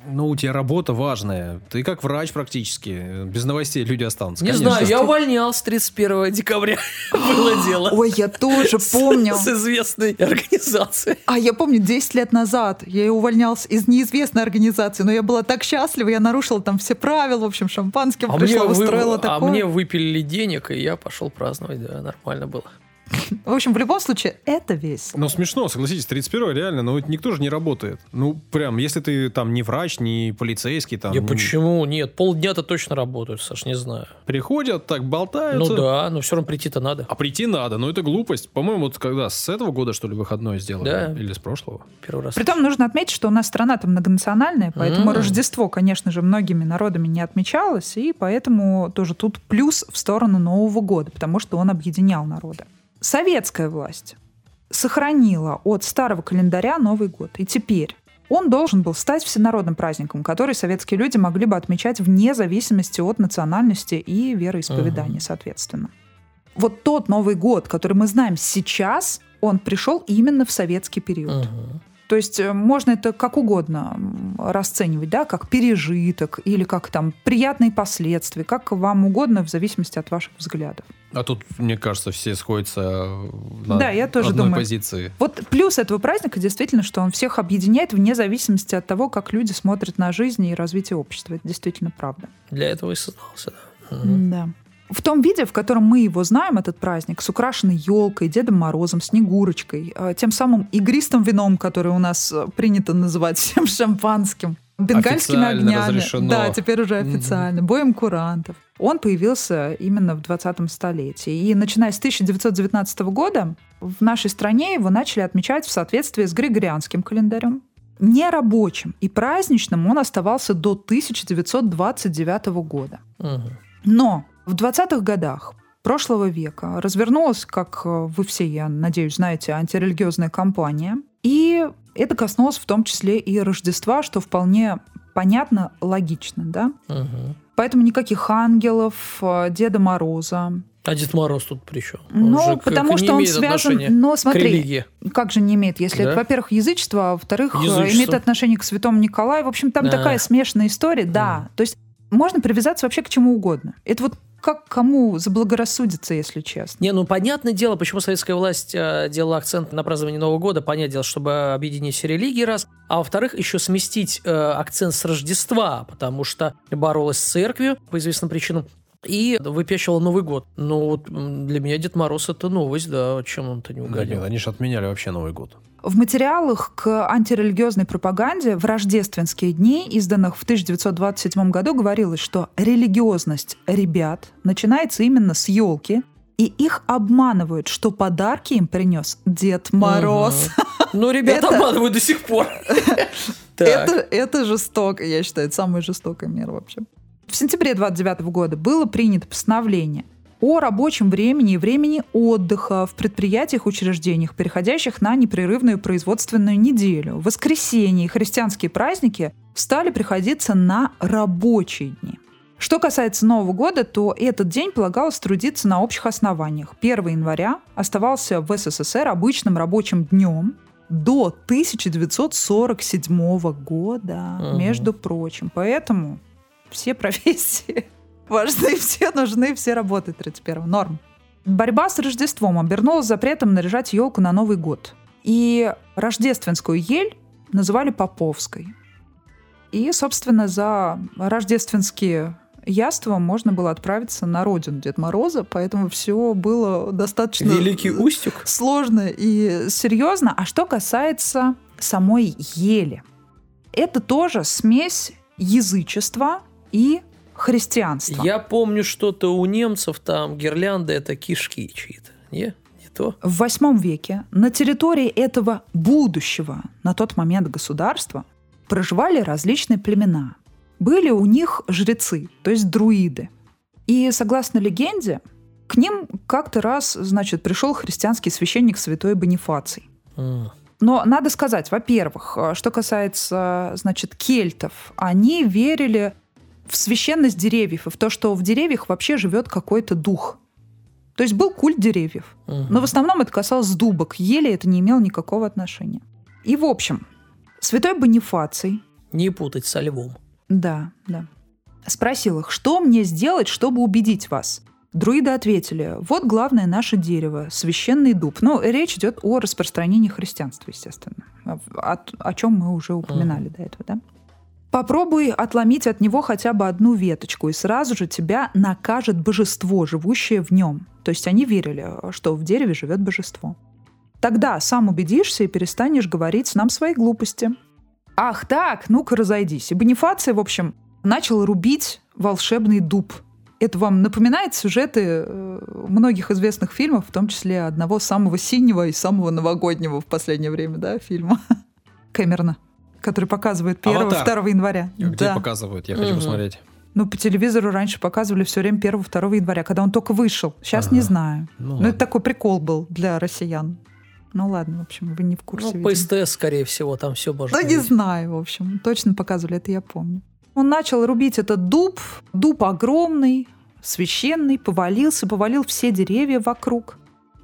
Ну, у тебя работа важная. Ты как врач практически. Без новостей люди останутся. Не Конечно. знаю, я увольнялся 31 декабря. [LAUGHS] Было дело. Ой, я тоже помню. С известной организацией. А я помню, 10 лет назад я увольнялся из неизвестной организации, но я была так счастлива, я нарушила там все правила, в общем, шампанским А пришла, мне, вы- устроила а такое. мне выпилили денег, и я пошел праздновать, да, нормально было. В общем, в любом случае, это весело. Ну, смешно, согласитесь, 31 реально, но ведь никто же не работает. Ну, прям, если ты там не врач, не полицейский, там... Я не- почему? Нет, полдня-то точно работают, Саш, не знаю. Приходят, так Ну болтаются. да, но все равно прийти-то надо. А прийти надо, но это глупость. По-моему, вот когда с этого года, что ли, выходной сделали? Да. Или с прошлого? Первый раз. Притом нужно отметить, что у нас страна-то многонациональная, поэтому М. Рождество, конечно же, многими народами не отмечалось, и поэтому тоже тут плюс в сторону Нового года, потому что он объединял народы. Советская власть сохранила от старого календаря Новый год. И теперь он должен был стать всенародным праздником, который советские люди могли бы отмечать вне зависимости от национальности и вероисповедания, соответственно. Вот тот Новый год, который мы знаем сейчас, он пришел именно в советский период. Мгм. То есть э, можно это как угодно расценивать, да, как пережиток или как там приятные последствия, как вам угодно в зависимости от ваших взглядов. А тут, мне кажется, все сходятся на Да, я тоже одной думаю. позиции. Вот плюс этого праздника действительно, что он всех объединяет вне зависимости от того, как люди смотрят на жизнь и развитие общества. Это действительно правда. Для этого и создался, да. Да. В том виде, в котором мы его знаем, этот праздник, с украшенной елкой, Дедом Морозом, Снегурочкой, э, тем самым игристым вином, которое у нас э, принято называть всем шампанским, бенгальскими огнями. разрешено. Да, теперь уже официально. Боем курантов. Он появился именно в 20 столетии. И начиная с 1919 года в нашей стране его начали отмечать в соответствии с Григорианским календарем. Нерабочим и праздничным он оставался до 1929 года. Но в 20-х годах прошлого века развернулась, как э, вы все, я надеюсь, знаете, антирелигиозная кампания. И это коснулось в том числе и Рождества, что вполне понятно, логично, да? Мгм. Поэтому никаких ангелов, э, Деда Мороза. А Дед Мороз тут при чем? Ну, потому что он связан... Но к смотри, религии. как же не имеет, если Да? это, во-первых, язычество, а во-вторых, э, имеет отношение к святому Николаю. В общем, там А. такая смешанная история, да. То есть можно привязаться вообще к чему угодно. Это вот как кому заблагорассудится, если честно. Не, ну понятное дело, почему советская власть э, делала акцент на празднование Нового года, понятное дело, чтобы объединить все религии раз, а во-вторых, еще сместить э, акцент с Рождества, потому что боролась с церковью по известным причинам и выпячивала Новый год. Ну вот для меня Дед Мороз это новость, да, чем он-то не Да угодил. нет, они же отменяли вообще Новый год. В материалах к антирелигиозной пропаганде в рождественские дни, изданных в 1927 году, говорилось, что религиозность ребят начинается именно с елки, и их обманывают, что подарки им принес Дед Мороз. [LAUGHS] Ну, ребята Это- обманывают до сих пор. [LAUGHS] Это, это жестоко, я считаю, это самая жестокая мера вообще. В сентябре 29 года было принято постановление о рабочем времени и времени отдыха в предприятиях, учреждениях, переходящих на непрерывную производственную неделю. Воскресенье и христианские праздники стали приходиться на рабочие дни. Что касается Нового года, то этот день полагалось трудиться на общих основаниях. 1 января оставался в СССР обычным рабочим днем до 1947 года, Ага. между прочим. Поэтому все профессии [LAUGHS] важны, все нужны, все работают 31 Норм. Борьба с Рождеством обернулась запретом наряжать елку на Новый год. И рождественскую ель называли Поповской. И, собственно, за рождественские яства можно было отправиться на родину Дед Мороза, поэтому все было достаточно Великий Устюг. сложно и серьезно. А что касается самой ели, это тоже смесь язычества и христианства. Я помню что-то у немцев там гирлянды это кишки чьи-то. Не? Не то? В восьмом веке на территории этого будущего на тот момент государства проживали различные племена. Были у них жрецы, то есть друиды. И согласно легенде, к ним как-то раз, значит, пришел христианский священник святой Бонифаций. Но надо сказать, во-первых, э, что касается, значит, кельтов, они верили в священность деревьев и в то, что в деревьях вообще живет какой-то дух. То есть был культ деревьев. Мгм. Но в основном это касалось дубок. Ели это не имело никакого отношения. И в общем, святой Бонифаций, Не путать со львом. да, да, спросил их, что мне сделать, чтобы убедить вас? Друиды ответили, вот главное наше дерево, священный дуб. Ну, речь идет о распространении христианства, естественно, о, о чем мы уже упоминали до этого, да? Попробуй отломить от него хотя бы одну веточку, и сразу же тебя накажет божество, живущее в нем. То есть они верили, что в дереве живет божество. Тогда сам убедишься и перестанешь говорить нам свои глупости. Ах так, ну-ка разойдись. И Бонифаций, в общем, начал рубить волшебный дуб. Это вам напоминает сюжеты э, многих известных фильмов, в том числе одного самого синего и самого новогоднего в последнее время, да, фильма Кэмерона, который показывает 1 «Аватар». 2 января. Где Да. показывают? Я хочу Мгм. посмотреть. Ну, по телевизору раньше показывали все время 1-2 января, когда он только вышел. Сейчас не Ага. знаю. Ну, Ну, ладно. это такой прикол был для россиян. Ну ладно, в общем, вы не в курсе. Ну, по видимо. СТС, скорее всего, там все можно Ну, не увидеть. знаю, в общем. Точно показывали, это я помню. Он начал рубить этот дуб. Дуб огромный, священный, повалился, повалил все деревья вокруг.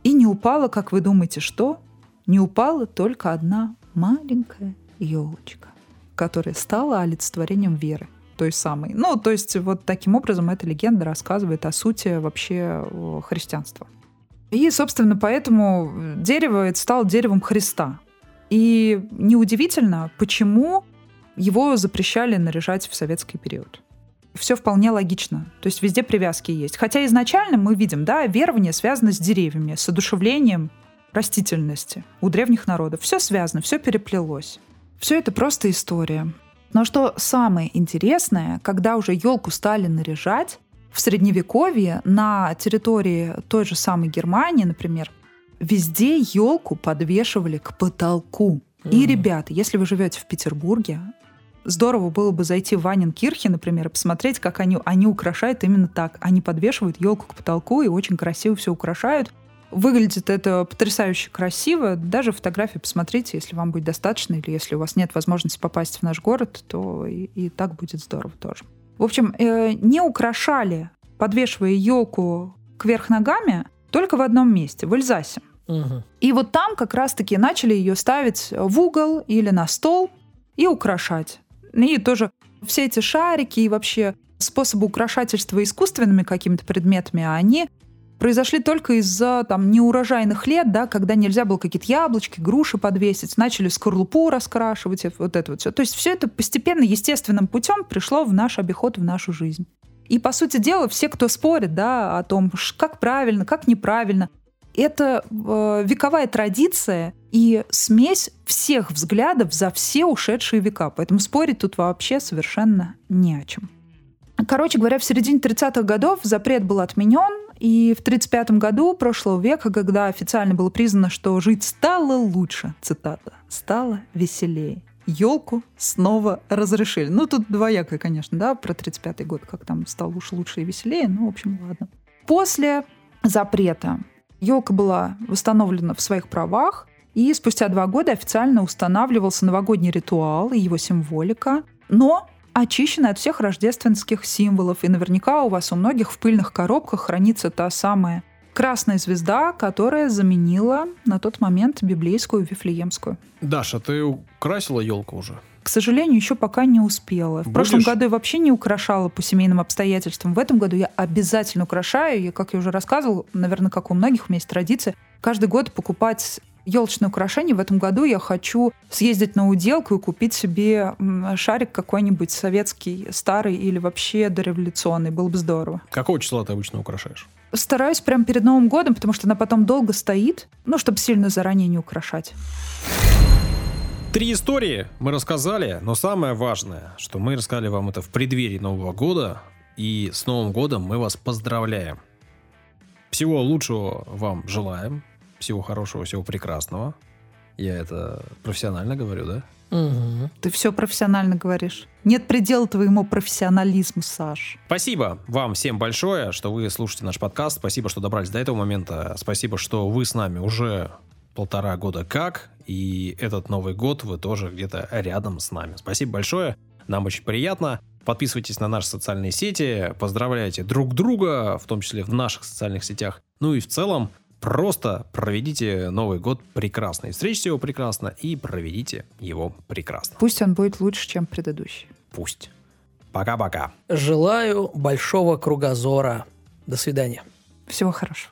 И не упала, как вы думаете, что? Не упала только одна маленькая елочка, которая стала олицетворением веры той самой. Ну, то есть вот таким образом эта легенда рассказывает о сути вообще э, христианства. И, собственно, поэтому дерево это стало деревом Христа. И неудивительно, почему его запрещали наряжать в советский период. Все вполне логично. То есть везде привязки есть. Хотя изначально мы видим, да, верование связано с деревьями, с одушевлением растительности у древних народов. Все связано, все переплелось. Все это просто история. Но что самое интересное, когда уже елку стали наряжать, в средневековье на территории той же самой Германии, например, везде елку подвешивали к потолку. И, ребята, если вы живете в Петербурге, здорово было бы зайти в Ванинкирхе, например, и посмотреть, как они, они украшают именно так. Они подвешивают елку к потолку и очень красиво все украшают. Выглядит это потрясающе красиво. Даже фотографии посмотрите, если вам будет достаточно, или если у вас нет возможности попасть в наш город, то и, и так будет здорово тоже. В общем, э, не украшали, подвешивая елку кверх ногами, только в одном месте, в Эльзасе. Мгм. И вот там как раз-таки начали ее ставить в угол или на стол и украшать. И тоже все эти шарики и вообще способы украшательства искусственными какими-то предметами, они произошли только из-за там неурожайных лет, да, когда нельзя было какие-то яблочки, груши подвесить, начали скорлупу раскрашивать, вот это вот все. То есть все это постепенно, естественным путем пришло в наш обиход, в нашу жизнь. И, по сути дела, все, кто спорит да, о том, как правильно, как неправильно, это э, вековая традиция и смесь всех взглядов за все ушедшие века. Поэтому спорить тут вообще совершенно не о чем. Короче говоря, в середине 30-х годов запрет был отменен, и в 1935 году прошлого века, когда официально было признано, что жить стало лучше, цитата, стало веселее. Елку снова разрешили. Ну, тут двоякое, конечно, да, про 35-й год, как там стало уж лучше и веселее, ну, в общем, ладно. После запрета елка была восстановлена в своих правах, и спустя два года официально устанавливался новогодний ритуал и его символика, но очищена от всех рождественских символов. И наверняка у вас у многих в пыльных коробках хранится та самая красная звезда, которая заменила на тот момент библейскую Вифлеемскую. Даша, ты украсила елку уже? К сожалению, еще пока не успела. В прошлом Будешь? году я вообще не украшала по семейным обстоятельствам. В этом году я обязательно украшаю. Я, как я уже рассказывала, наверное, как у многих у меня есть традиция, каждый год покупать елочные украшения. В этом году я хочу съездить на уделку и купить себе шарик какой-нибудь советский, старый или вообще дореволюционный. Было бы здорово. Какого числа ты обычно украшаешь? Стараюсь прямо перед Новым годом, потому что она потом долго стоит, ну, чтобы сильно заранее не украшать. Три истории мы рассказали, но самое важное, что мы рассказали вам это в преддверии Нового года, и с Новым годом мы вас поздравляем. Всего лучшего вам желаем, всего хорошего, всего прекрасного. Я это профессионально говорю, да? Мгм. Ты все профессионально говоришь. Нет предела твоему профессионализму, Саш. Спасибо вам всем большое, что вы слушаете наш подкаст. Спасибо, что добрались до этого момента. Спасибо, что вы с нами уже полтора года как. И этот Новый год вы тоже где-то рядом с нами. Спасибо большое. Нам очень приятно. Подписывайтесь на наши социальные сети, поздравляйте друг друга, в том числе в наших социальных сетях. Ну и в целом, просто проведите Новый год прекрасно. И встретите его прекрасно, и проведите его прекрасно. Пусть он будет лучше, чем предыдущий. Пусть. Пока-пока. Желаю большого кругозора. До свидания. Всего хорошего.